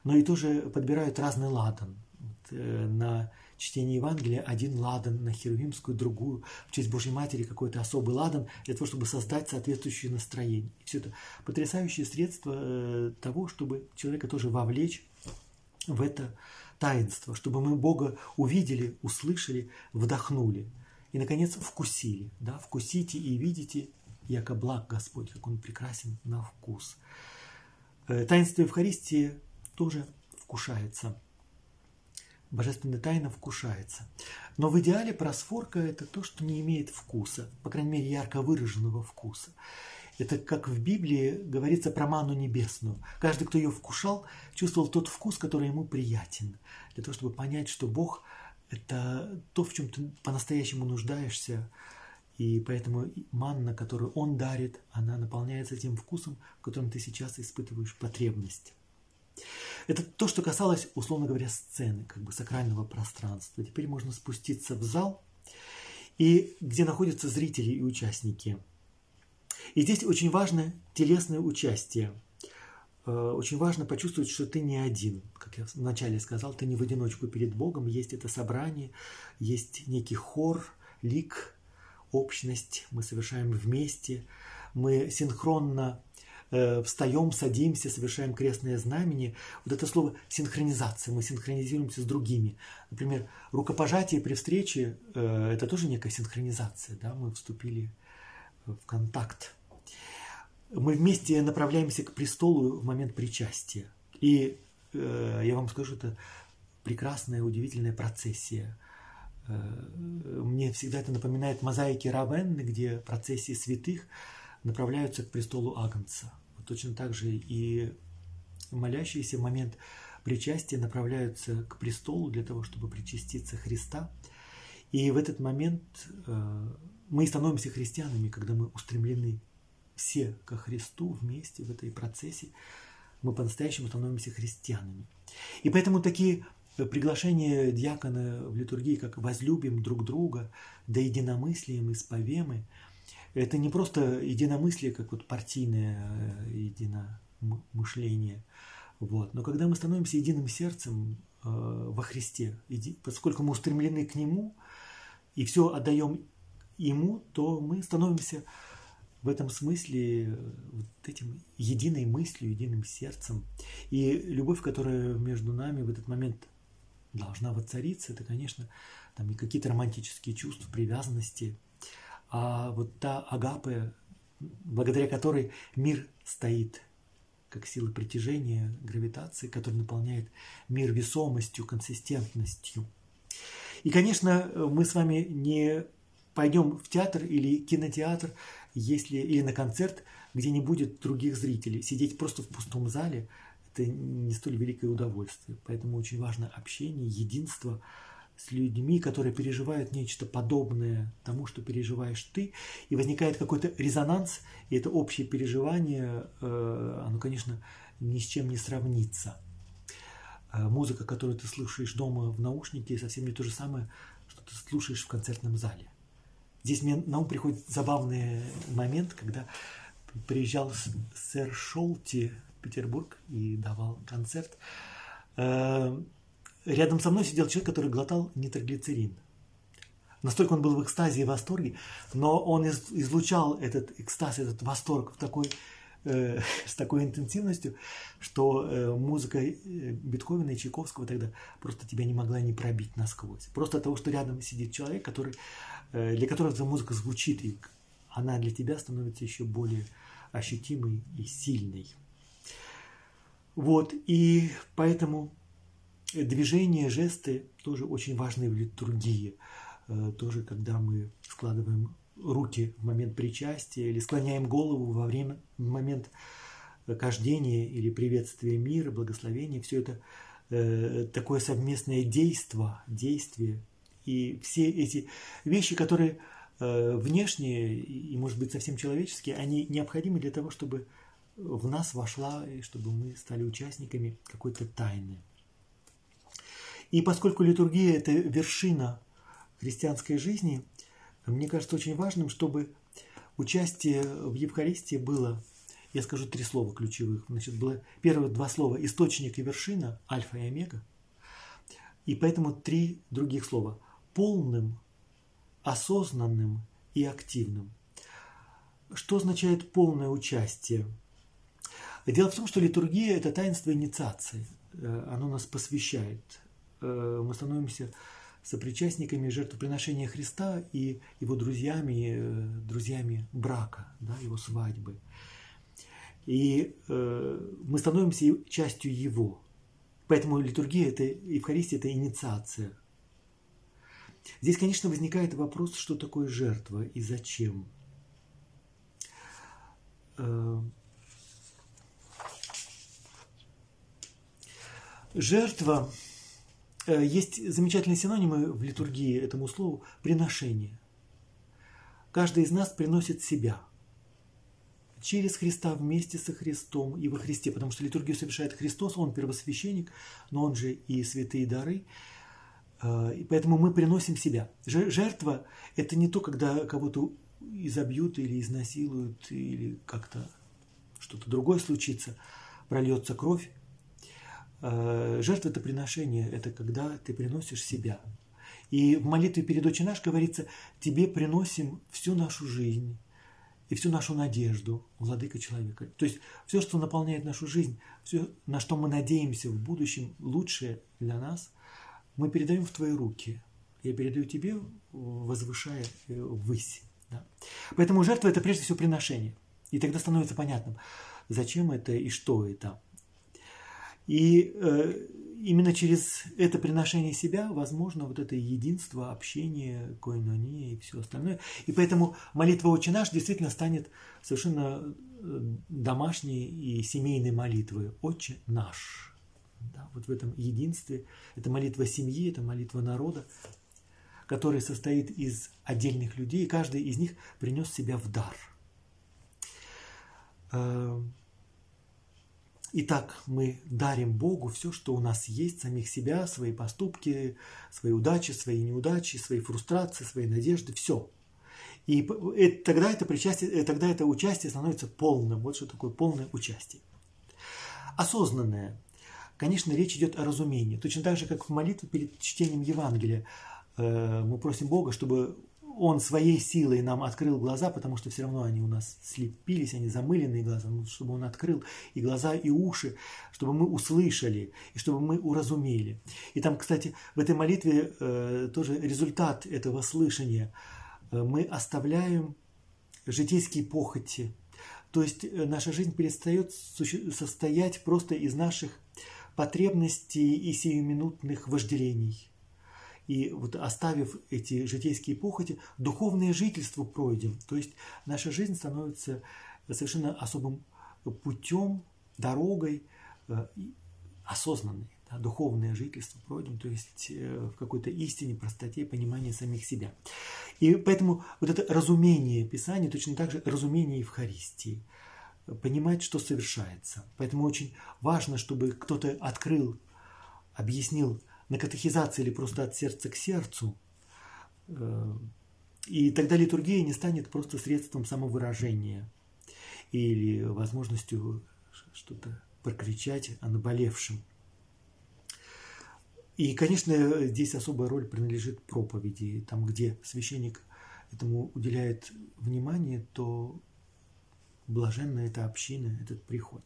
Speaker 2: но и тоже подбирают разный ладан – на чтение Евангелия один ладан, на Херувимскую другую, в честь Божьей Матери какой-то особый ладан, для того, чтобы создать соответствующее настроение. И все это потрясающее средство э, того, чтобы человека тоже вовлечь в это таинство, чтобы мы Бога увидели, услышали, вдохнули и, наконец, вкусили. Да? Вкусите и видите, яко благ Господь, как Он прекрасен на вкус. Э, таинство Евхаристии тоже вкушается – божественная тайна вкушается. Но в идеале просфорка – это то, что не имеет вкуса, по крайней мере, ярко выраженного вкуса. Это как в Библии говорится про ману небесную. Каждый, кто ее вкушал, чувствовал тот вкус, который ему приятен. Для того, чтобы понять, что Бог – это то, в чем ты по-настоящему нуждаешься. И поэтому манна, которую Он дарит, она наполняется тем вкусом, в котором ты сейчас испытываешь потребность. Это то, что касалось, условно говоря, сцены, как бы сакрального пространства. Теперь можно спуститься в зал, и где находятся зрители и участники. И здесь очень важно телесное участие. Э, очень важно почувствовать, что ты не один. Как я вначале сказал, ты не в одиночку перед Богом. Есть это собрание, есть некий хор, лик, общность. Мы совершаем вместе. Мы синхронно Э, встаем, садимся, совершаем крестное знамение. Вот это слово синхронизация, мы синхронизируемся с другими. Например, рукопожатие при встрече э, – это тоже некая синхронизация, да? мы вступили в контакт. Мы вместе направляемся к престолу в момент причастия. И э, я вам скажу, это прекрасная, удивительная процессия. Мне всегда это напоминает мозаики Равенны, где процессии святых направляются к престолу Агнца точно так же и молящиеся в момент причастия направляются к престолу для того, чтобы причаститься Христа. И в этот момент э, мы становимся христианами, когда мы устремлены все ко Христу вместе в этой процессе, мы по-настоящему становимся христианами. И поэтому такие приглашения диакона в литургии, как «возлюбим друг друга», «да единомыслием исповемы», это не просто единомыслие, как вот партийное э, единомышление, вот. но когда мы становимся единым сердцем э, во Христе, поскольку мы устремлены к Нему и все отдаем Ему, то мы становимся в этом смысле э, вот этим единой мыслью, единым сердцем. И любовь, которая между нами в этот момент должна воцариться, это, конечно, там не какие-то романтические чувства, привязанности, а вот та агапы, благодаря которой мир стоит, как сила притяжения, гравитации, которая наполняет мир весомостью, консистентностью. И, конечно, мы с вами не пойдем в театр или кинотеатр, если или на концерт, где не будет других зрителей. Сидеть просто в пустом зале – это не столь великое удовольствие. Поэтому очень важно общение, единство с людьми, которые переживают нечто подобное тому, что переживаешь ты, и возникает какой-то резонанс, и это общее переживание, э, оно, конечно, ни с чем не сравнится. Э, музыка, которую ты слушаешь дома в наушнике, совсем не то же самое, что ты слушаешь в концертном зале. Здесь мне на ум приходит забавный момент, когда приезжал сэр Шолти в Петербург и давал концерт. Рядом со мной сидел человек, который глотал нитроглицерин. Настолько он был в экстазе и восторге, но он излучал этот экстаз, этот восторг в такой, э, (laughs) с такой интенсивностью, что э, музыка э, Бетховена и Чайковского тогда просто тебя не могла не пробить насквозь. Просто от того, что рядом сидит человек, который Э, для которых эта музыка звучит, и она для тебя становится еще более ощутимой и сильной. Вот, и поэтому движения, жесты тоже очень важны в литургии. Э, тоже, когда мы складываем руки в момент причастия или склоняем голову во время, в момент кождения или приветствия мира, благословения, все это э, такое совместное действие, действие и все эти вещи, которые э, внешние и, может быть, совсем человеческие, они необходимы для того, чтобы в нас вошла и чтобы мы стали участниками какой-то тайны. И поскольку литургия – это вершина христианской жизни, мне кажется очень важным, чтобы участие в Евхаристии было, я скажу три слова ключевых. Значит, было первые два слова – источник и вершина, альфа и омега. И поэтому три других слова – полным, осознанным и активным. Что означает полное участие? Дело в том, что литургия – это таинство инициации. Э, оно нас посвящает. Э, мы становимся сопричастниками жертвоприношения Христа и его друзьями, э, друзьями брака, да, его свадьбы. И мы становимся частью его. Поэтому литургия – это Евхаристия – это инициация – Здесь, конечно, возникает вопрос, что такое жертва и зачем. Э, жертва э, есть замечательные синонимы в литургии этому слову приношение. Каждый из нас приносит себя через Христа вместе со Христом и во Христе, потому что литургию совершает Христос, Он первосвященник, но Он же и святые дары – а, и поэтому мы приносим себя. Жертва – это не то, когда кого-то изобьют или изнасилуют, или как-то что-то другое случится, прольется кровь. А, жертва – это приношение, это когда ты приносишь себя. И в молитве перед Отче наш говорится, тебе приносим всю нашу жизнь и всю нашу надежду, владыка человека. То есть все, что наполняет нашу жизнь, все, на что мы надеемся в будущем, лучшее для нас – мы передаем в твои руки. Я передаю тебе, возвышая э, ввысь. Да? Поэтому жертва – это прежде всего приношение. И тогда становится понятным, зачем это и что это. И э, именно через это приношение себя возможно вот это единство, общение, койнония и все остальное. И поэтому молитва «Отче наш» действительно станет совершенно э, домашней и семейной молитвой «Отче наш». Да, вот в этом единстве. Это молитва семьи, это молитва народа, которая состоит из отдельных людей, и каждый из них принес себя в дар. Э, Итак, мы дарим Богу все, что у нас есть, самих себя, свои поступки, свои удачи, свои неудачи, свои фрустрации, свои надежды, все. И тогда это, причастие, э, тогда это участие становится полным. Вот что такое полное участие. Осознанное. Конечно, речь идет о разумении. Точно так же, как в молитве перед чтением Евангелия. Э, мы просим Бога, чтобы он своей силой нам открыл глаза, потому что все равно они у нас слепились, они замыленные глаза, ну, чтобы он открыл и глаза, и уши, чтобы мы услышали, и чтобы мы уразумели. И там, кстати, в этой молитве э, тоже результат этого слышания. Э, мы оставляем житейские похоти, то есть э, наша жизнь перестает состоять просто из наших потребностей и сиюминутных вожделений – и вот оставив эти житейские похоти, духовное жительство пройдем. То есть наша жизнь становится совершенно особым путем, дорогой, э, осознанной. Да, духовное жительство пройдем, то есть э, в какой-то истине, простоте, понимании самих себя. И поэтому вот это разумение Писания, точно так же разумение Евхаристии, понимать, что совершается. Поэтому очень важно, чтобы кто-то открыл, объяснил на катехизации или просто от сердца к сердцу. Э, и тогда литургия не станет просто средством самовыражения или возможностью что-то прокричать о наболевшем. И, конечно, здесь особая роль принадлежит проповеди. Там, где священник этому уделяет внимание, то блаженна эта община, этот приход.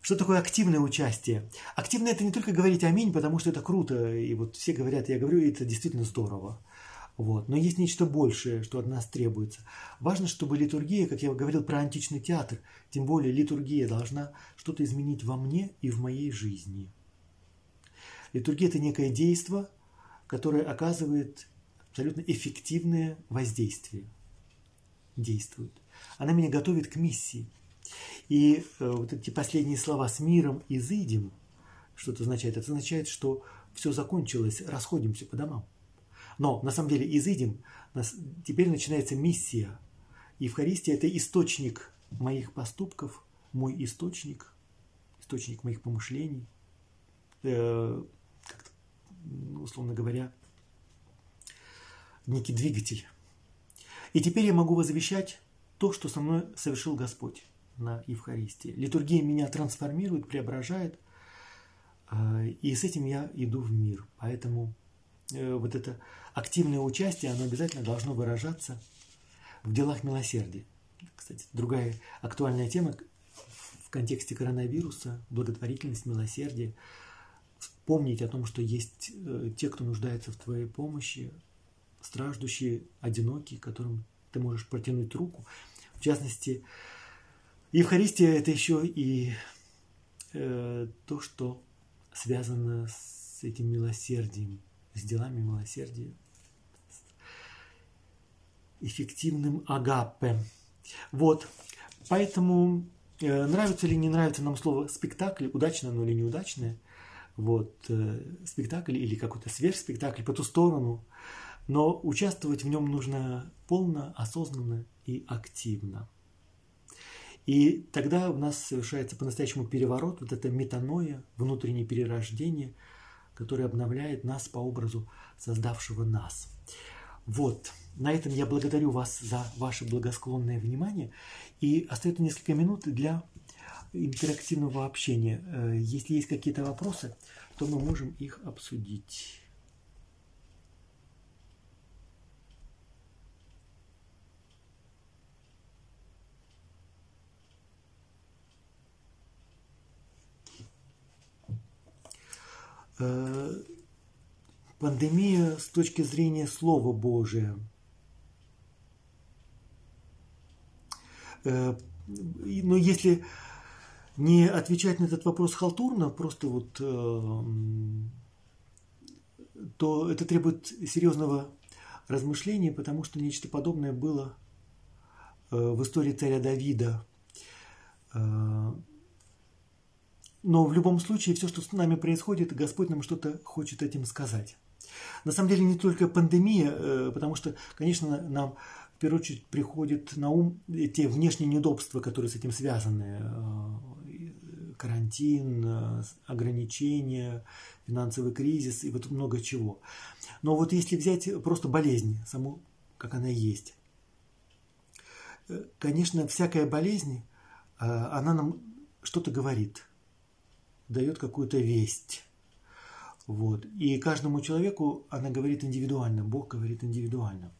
Speaker 2: Что такое активное участие? Активное это не только говорить аминь, потому что это круто, и вот все говорят, я говорю, и это действительно здорово. Вот. Но есть нечто большее, что от нас требуется. Важно, чтобы литургия, как я говорил про античный театр, тем более литургия должна что-то изменить во мне и в моей жизни. Литургия – это некое действие, которое оказывает абсолютно эффективное воздействие. Действует. Она меня готовит к миссии – и э, вот эти последние слова «с миром изыдем», что это означает? Это означает, что все закончилось, расходимся по домам. Но на самом деле изыдем, теперь начинается миссия. Евхаристия – это источник моих поступков, мой источник, источник моих помышлений, э, ну, условно говоря, некий двигатель. И теперь я могу возвещать то, что со мной совершил Господь на Евхаристии. Литургия меня трансформирует, преображает, э, и с этим я иду в мир. Поэтому э, вот это активное участие, оно обязательно должно выражаться в делах милосердия. Кстати, другая актуальная тема в контексте коронавируса – благотворительность, милосердие. Вспомнить о том, что есть э, те, кто нуждается в твоей помощи, страждущие, одинокие, которым ты можешь протянуть руку. В частности, Евхаристия – это еще и э, то, что связано с этим милосердием, с делами милосердия, с эффективным агапе. Вот, поэтому э, нравится или не нравится нам слово «спектакль», удачно оно или неудачное, вот, э, спектакль или какой-то сверхспектакль по ту сторону, но участвовать в нем нужно полно, осознанно и активно – и тогда у нас совершается по-настоящему переворот, вот это метаноя, внутреннее перерождение, которое обновляет нас по образу создавшего нас. Вот, на этом я благодарю вас за ваше благосклонное внимание. И остается несколько минут для интерактивного общения. Э, если есть какие-то вопросы, то мы можем их обсудить. Пандемия с точки зрения Слова Божия. Э, но если не отвечать на этот вопрос халтурно, просто вот, э, то это требует серьезного размышления, потому что нечто подобное было в истории царя Давида. Но в любом случае, все, что с нами происходит, Господь нам что-то хочет этим сказать. На самом деле не только пандемия, э, потому что, конечно, нам в первую очередь приходят на ум те внешние неудобства, которые с этим связаны. Э, карантин, ограничения, финансовый кризис и вот много чего. Но вот если взять просто болезнь, саму, как она есть, конечно, всякая болезнь, она нам что-то говорит, дает какую-то весть. Вот. И каждому человеку она говорит индивидуально, Бог говорит индивидуально.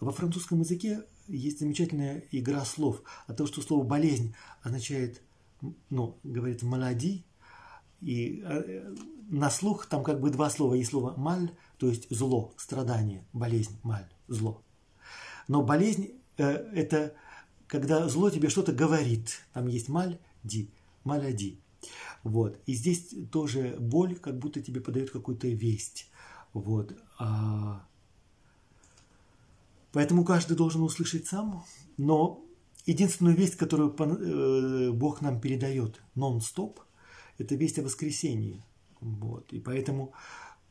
Speaker 2: Во французском языке есть замечательная игра слов. От того, что слово «болезнь» означает, ну, говорит «малади», и э, на слух там как бы два слова. Есть слово «маль», то есть зло, страдание, болезнь, маль, зло. Но болезнь э, – это когда зло тебе что-то говорит. Там есть маль, ди, маляди. Вот. И здесь тоже боль как будто тебе подает какую-то весть. Вот. А... Поэтому каждый должен услышать сам. Но единственную весть, которую э, Бог нам передает нон-стоп, это весть о воскресении. Вот. И поэтому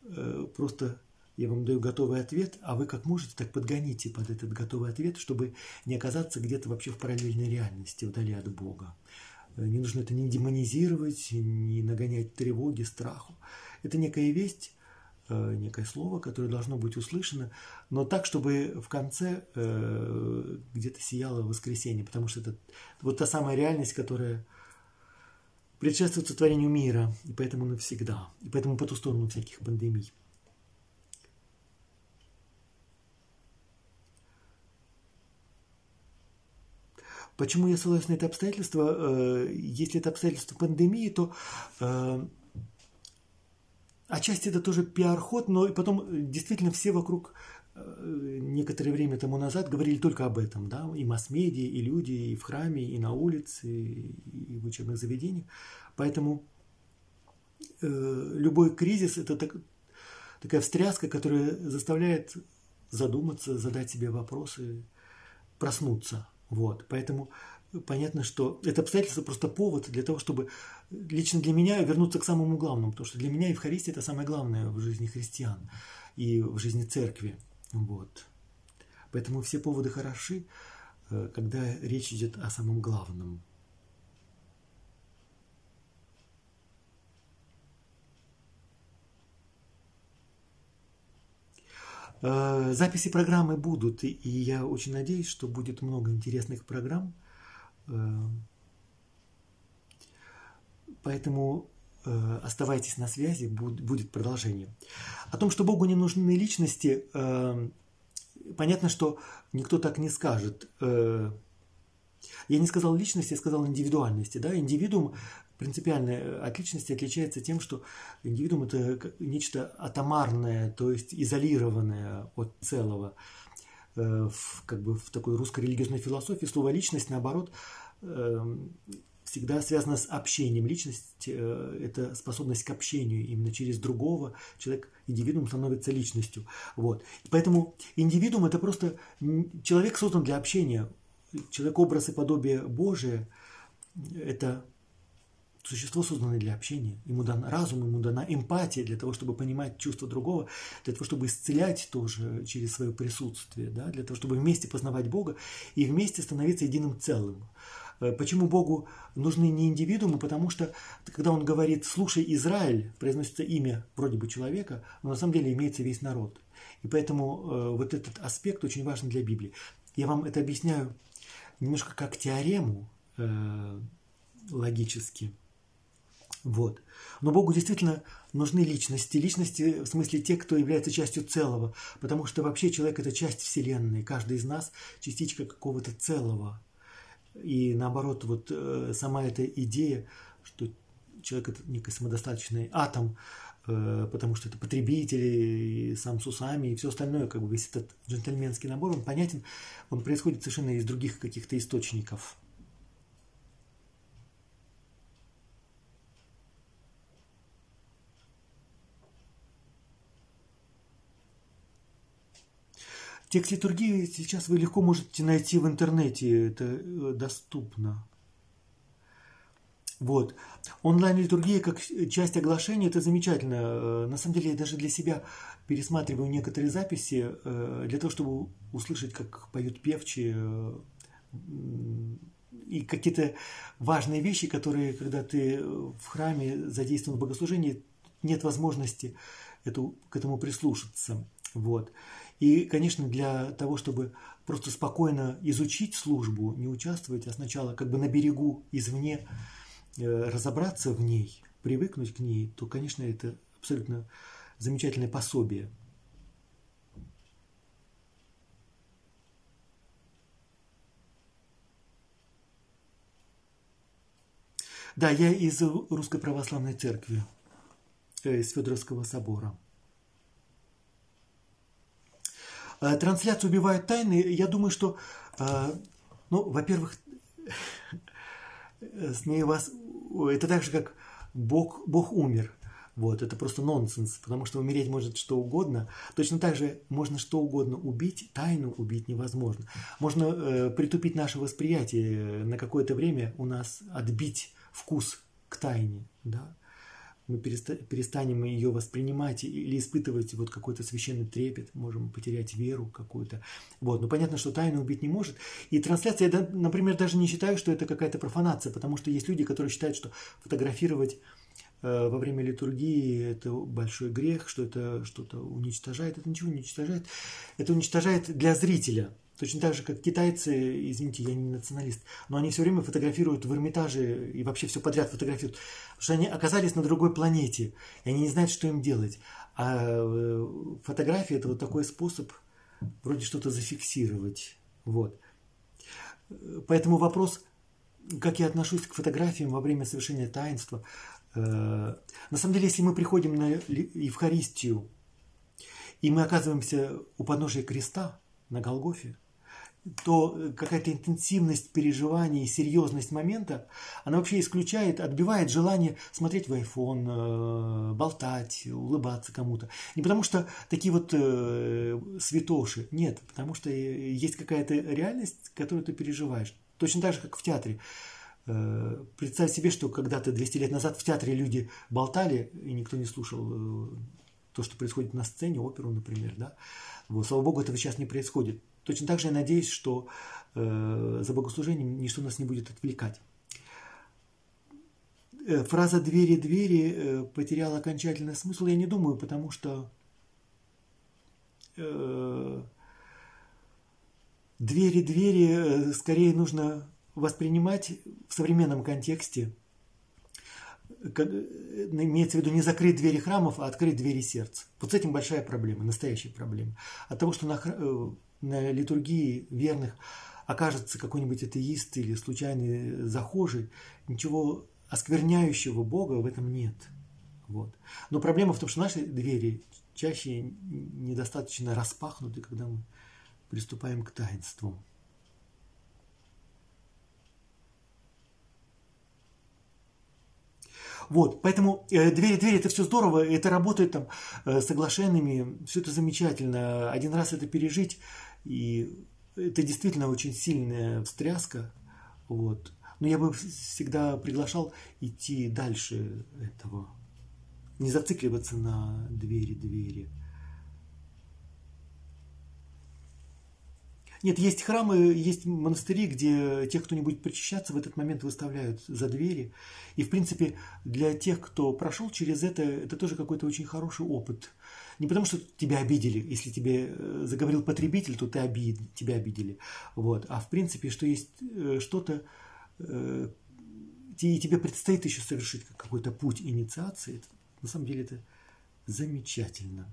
Speaker 2: э, просто я вам даю готовый ответ, а вы как можете, так подгоните под этот готовый ответ, чтобы не оказаться где-то вообще в параллельной реальности, вдали от Бога. Э, не нужно это не демонизировать, не нагонять тревоги, страху. Это некая весть, э, некое слово, которое должно быть услышано, но так, чтобы в конце э, где-то сияло воскресенье, потому что это вот та самая реальность, которая предшествует сотворению мира, и поэтому навсегда, и поэтому по ту сторону всяких пандемий. Почему я ссылаюсь на это обстоятельство? Э, если это обстоятельство пандемии, то э, отчасти это тоже пиар-ход, но и потом э, действительно все вокруг некоторое время тому назад говорили только об этом, да, и масс-медиа, и люди, и в храме, и на улице, и в учебных заведениях. Поэтому любой кризис – это так, такая встряска, которая заставляет задуматься, задать себе вопросы, проснуться – вот, поэтому понятно, что это обстоятельство просто повод для того, чтобы лично для меня вернуться к самому главному, потому что для меня Евхаристия – это самое главное в жизни христиан и в жизни церкви. Вот. Поэтому все поводы хороши, э, когда речь идет о самом главном – записи программы будут, и я очень надеюсь, что будет много интересных программ. Э, поэтому э, оставайтесь на связи, будет продолжение. О том, что Богу не нужны личности, понятно, что никто так не скажет. Я не сказал личности, я сказал индивидуальности. Да? Индивидуум принципиально э, от личности отличается тем, что индивидуум это нечто атомарное, то есть изолированное от целого. Э, в, как бы в такой русской религиозной философии слово личность, наоборот, эм, всегда связано с общением. Личность э, – это способность к общению. Именно через другого человек, индивидуум становится личностью. Вот. Поэтому индивидуум – это просто человек создан для общения. Человек – образ и подобие Божие – это существо создано для общения. Ему дан разум, ему дана эмпатия для того, чтобы понимать чувства другого, для того, чтобы исцелять тоже через свое присутствие, да, для того, чтобы вместе познавать Бога и вместе становиться единым целым. Э, почему Богу нужны не индивидуумы? Потому что, когда Он говорит «слушай, Израиль», произносится имя вроде бы человека, но на самом деле имеется весь народ. И поэтому э, вот этот аспект очень важен для Библии. Я вам это объясняю немножко как теорему э, логически – вот. Но Богу действительно нужны личности. Личности, в смысле те, кто является частью целого. Потому что вообще человек – это часть Вселенной. Каждый из нас – частичка какого-то целого. И наоборот, вот э, сама эта идея, что человек – это некий самодостаточный атом, э, потому что это потребители, сам с усами и все остальное, как бы весь этот джентльменский набор, он понятен, он происходит совершенно из других каких-то источников – Текст литургии сейчас вы легко можете найти в интернете, это э, доступно. Вот. Онлайн-литургия как часть оглашения – это замечательно. Э, на самом деле я даже для себя пересматриваю некоторые записи э, для того, чтобы услышать, как поют певчие, и какие-то важные вещи, которые, когда ты в храме задействован в богослужении, нет возможности эту, к этому прислушаться. Вот. И, конечно, для того, чтобы просто спокойно изучить службу, не участвовать, а сначала как бы на берегу, извне, э, разобраться в ней, привыкнуть к ней, то, конечно, это абсолютно замечательное пособие. Да, я из Русской Православной Церкви, э, из Федоровского собора. Э, трансляцию убивают тайны. Я думаю, что, э, ну, во-первых, (laughs) смею вас, это так же, как Бог, Бог умер. Вот, это просто нонсенс, потому что умереть может что угодно. Точно так же можно что угодно убить, тайну убить невозможно. Можно э, притупить наше восприятие на какое-то время, у нас отбить вкус к тайне, да. Мы перестанем ее воспринимать или испытывать вот какой-то священный трепет, можем потерять веру какую-то. Вот. Но понятно, что тайну убить не может. И трансляция, я, например, даже не считаю, что это какая-то профанация, потому что есть люди, которые считают, что фотографировать Э, во время литургии это большой грех, что это что-то уничтожает. Это ничего не уничтожает. Это уничтожает для зрителя. Точно так же, как китайцы, извините, я не националист, но они все время фотографируют в Эрмитаже и вообще все подряд фотографируют, потому что они оказались на другой планете, и они не знают, что им делать. А э, фотография – это вот такой способ вроде что-то зафиксировать. Вот. Поэтому вопрос, как я отношусь к фотографиям во время совершения таинства – Э, на самом деле, если мы приходим на Евхаристию, и мы оказываемся у подножия креста на Голгофе, то какая-то интенсивность переживаний, серьезность момента, она вообще исключает, отбивает желание смотреть в iPhone, э, болтать, улыбаться кому-то. Не потому что такие вот э, святоши, нет, потому что есть какая-то реальность, которую ты переживаешь. Точно так же, как в театре. Э, представь себе, что когда-то 200 лет назад в театре люди болтали, и никто не слушал э, то, что происходит на сцене, оперу, например. Да? Вот, слава Богу, этого сейчас не происходит. Точно так же я надеюсь, что э, за богослужением ничто нас не будет отвлекать. Э, фраза «двери-двери» потеряла окончательный смысл, я не думаю, потому что двери-двери скорее нужно воспринимать в современном контексте, имеется в виду не закрыть двери храмов, а открыть двери сердца. Вот с этим большая проблема, настоящая проблема. От того, что на, э, на литургии верных окажется какой-нибудь атеист или случайный захожий, ничего оскверняющего Бога в этом нет. Вот. Но проблема в том, что наши двери чаще недостаточно распахнуты, когда мы приступаем к таинству. Вот, поэтому э, двери, двери это все здорово, это работает там э, соглашенными, все это замечательно. Один раз это пережить, и это действительно очень сильная встряска. Вот. Но я бы всегда приглашал идти дальше этого, не зацикливаться на двери-двери. Нет, есть храмы, есть монастыри, где тех, кто не будет причащаться, в этот момент выставляют за двери. И, в принципе, для тех, кто прошел через это, это тоже какой-то очень хороший опыт. Не потому, что тебя обидели. Если тебе э, заговорил потребитель, то ты обид, тебя обидели. Вот. А в принципе, что есть э, что-то, э, и тебе предстоит еще совершить какой-то путь инициации, на самом деле это замечательно.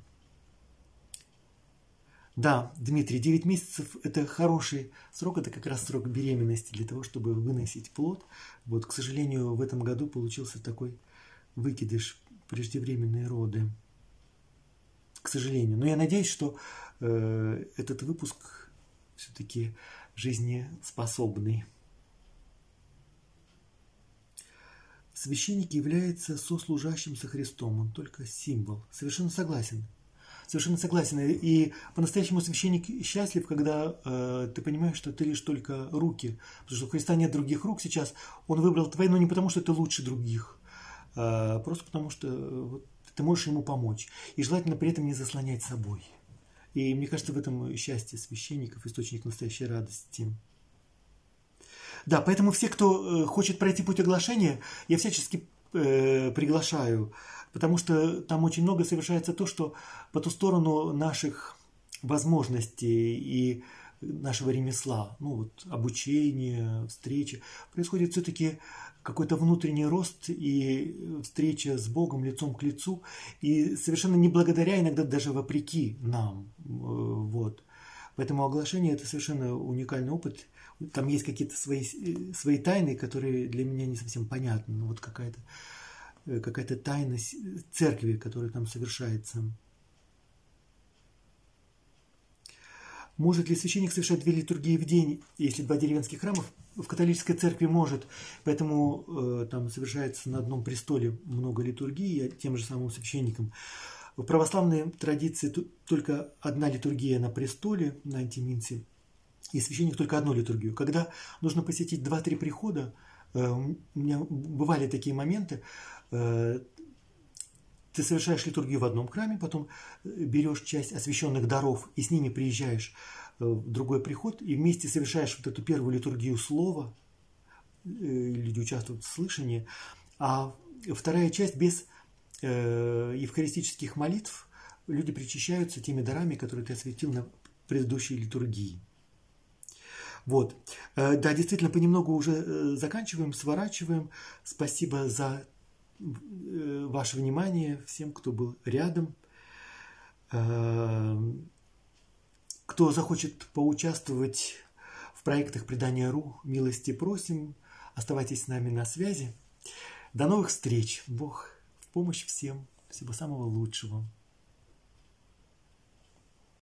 Speaker 2: Да, Дмитрий, 9 месяцев – это хороший срок, это как раз срок беременности для того, чтобы выносить плод. Вот, к сожалению, в этом году получился такой выкидыш, преждевременные роды. К сожалению. Но я надеюсь, что э, этот выпуск все-таки жизнеспособный. Священник является сослужащим со Христом, он только символ. Совершенно согласен – Совершенно согласен. И по-настоящему священник счастлив, когда э, ты понимаешь, что ты лишь только руки. Потому что у Христа нет других рук сейчас. Он выбрал твои, но не потому, что ты лучше других. А просто потому, что вот, ты можешь ему помочь. И желательно при этом не заслонять собой. И мне кажется, в этом счастье священников, источник настоящей радости. Да, поэтому все, кто хочет пройти путь оглашения, я всячески э, приглашаю, потому что там очень много совершается то, что по ту сторону наших возможностей и нашего ремесла, ну вот обучение, встречи, происходит все-таки какой-то внутренний рост и встреча с Богом лицом к лицу, и совершенно не благодаря, иногда даже вопреки нам. Э, вот. Поэтому оглашение – это совершенно уникальный опыт. Там есть какие-то свои, свои тайны, которые для меня не совсем понятны. Ну, вот какая-то э, какая тайна церкви, которая там совершается. Может ли священник совершать две литургии в день, если два деревенских храмов? В католической церкви может, поэтому э, там совершается на одном престоле много литургий тем же самым священником. В православной традиции только одна литургия на престоле, на антиминце, и священник только одну литургию. Когда нужно посетить два-три прихода, э, у меня бывали такие моменты, э, ты совершаешь литургию в одном храме, потом э, берешь часть освященных даров и с ними приезжаешь э, в другой приход и вместе совершаешь вот эту первую литургию слова, э, люди участвуют в слышании, а вторая часть без евхаристических молитв люди причащаются теми дарами, которые ты осветил на предыдущей литургии. Вот. Да, действительно, понемногу уже заканчиваем, сворачиваем. Спасибо за ваше внимание всем, кто был рядом. Э, кто захочет поучаствовать в проектах Предания.ру, милости просим. Оставайтесь с нами на связи. До новых встреч. Бог в помощь всем. Всего самого лучшего.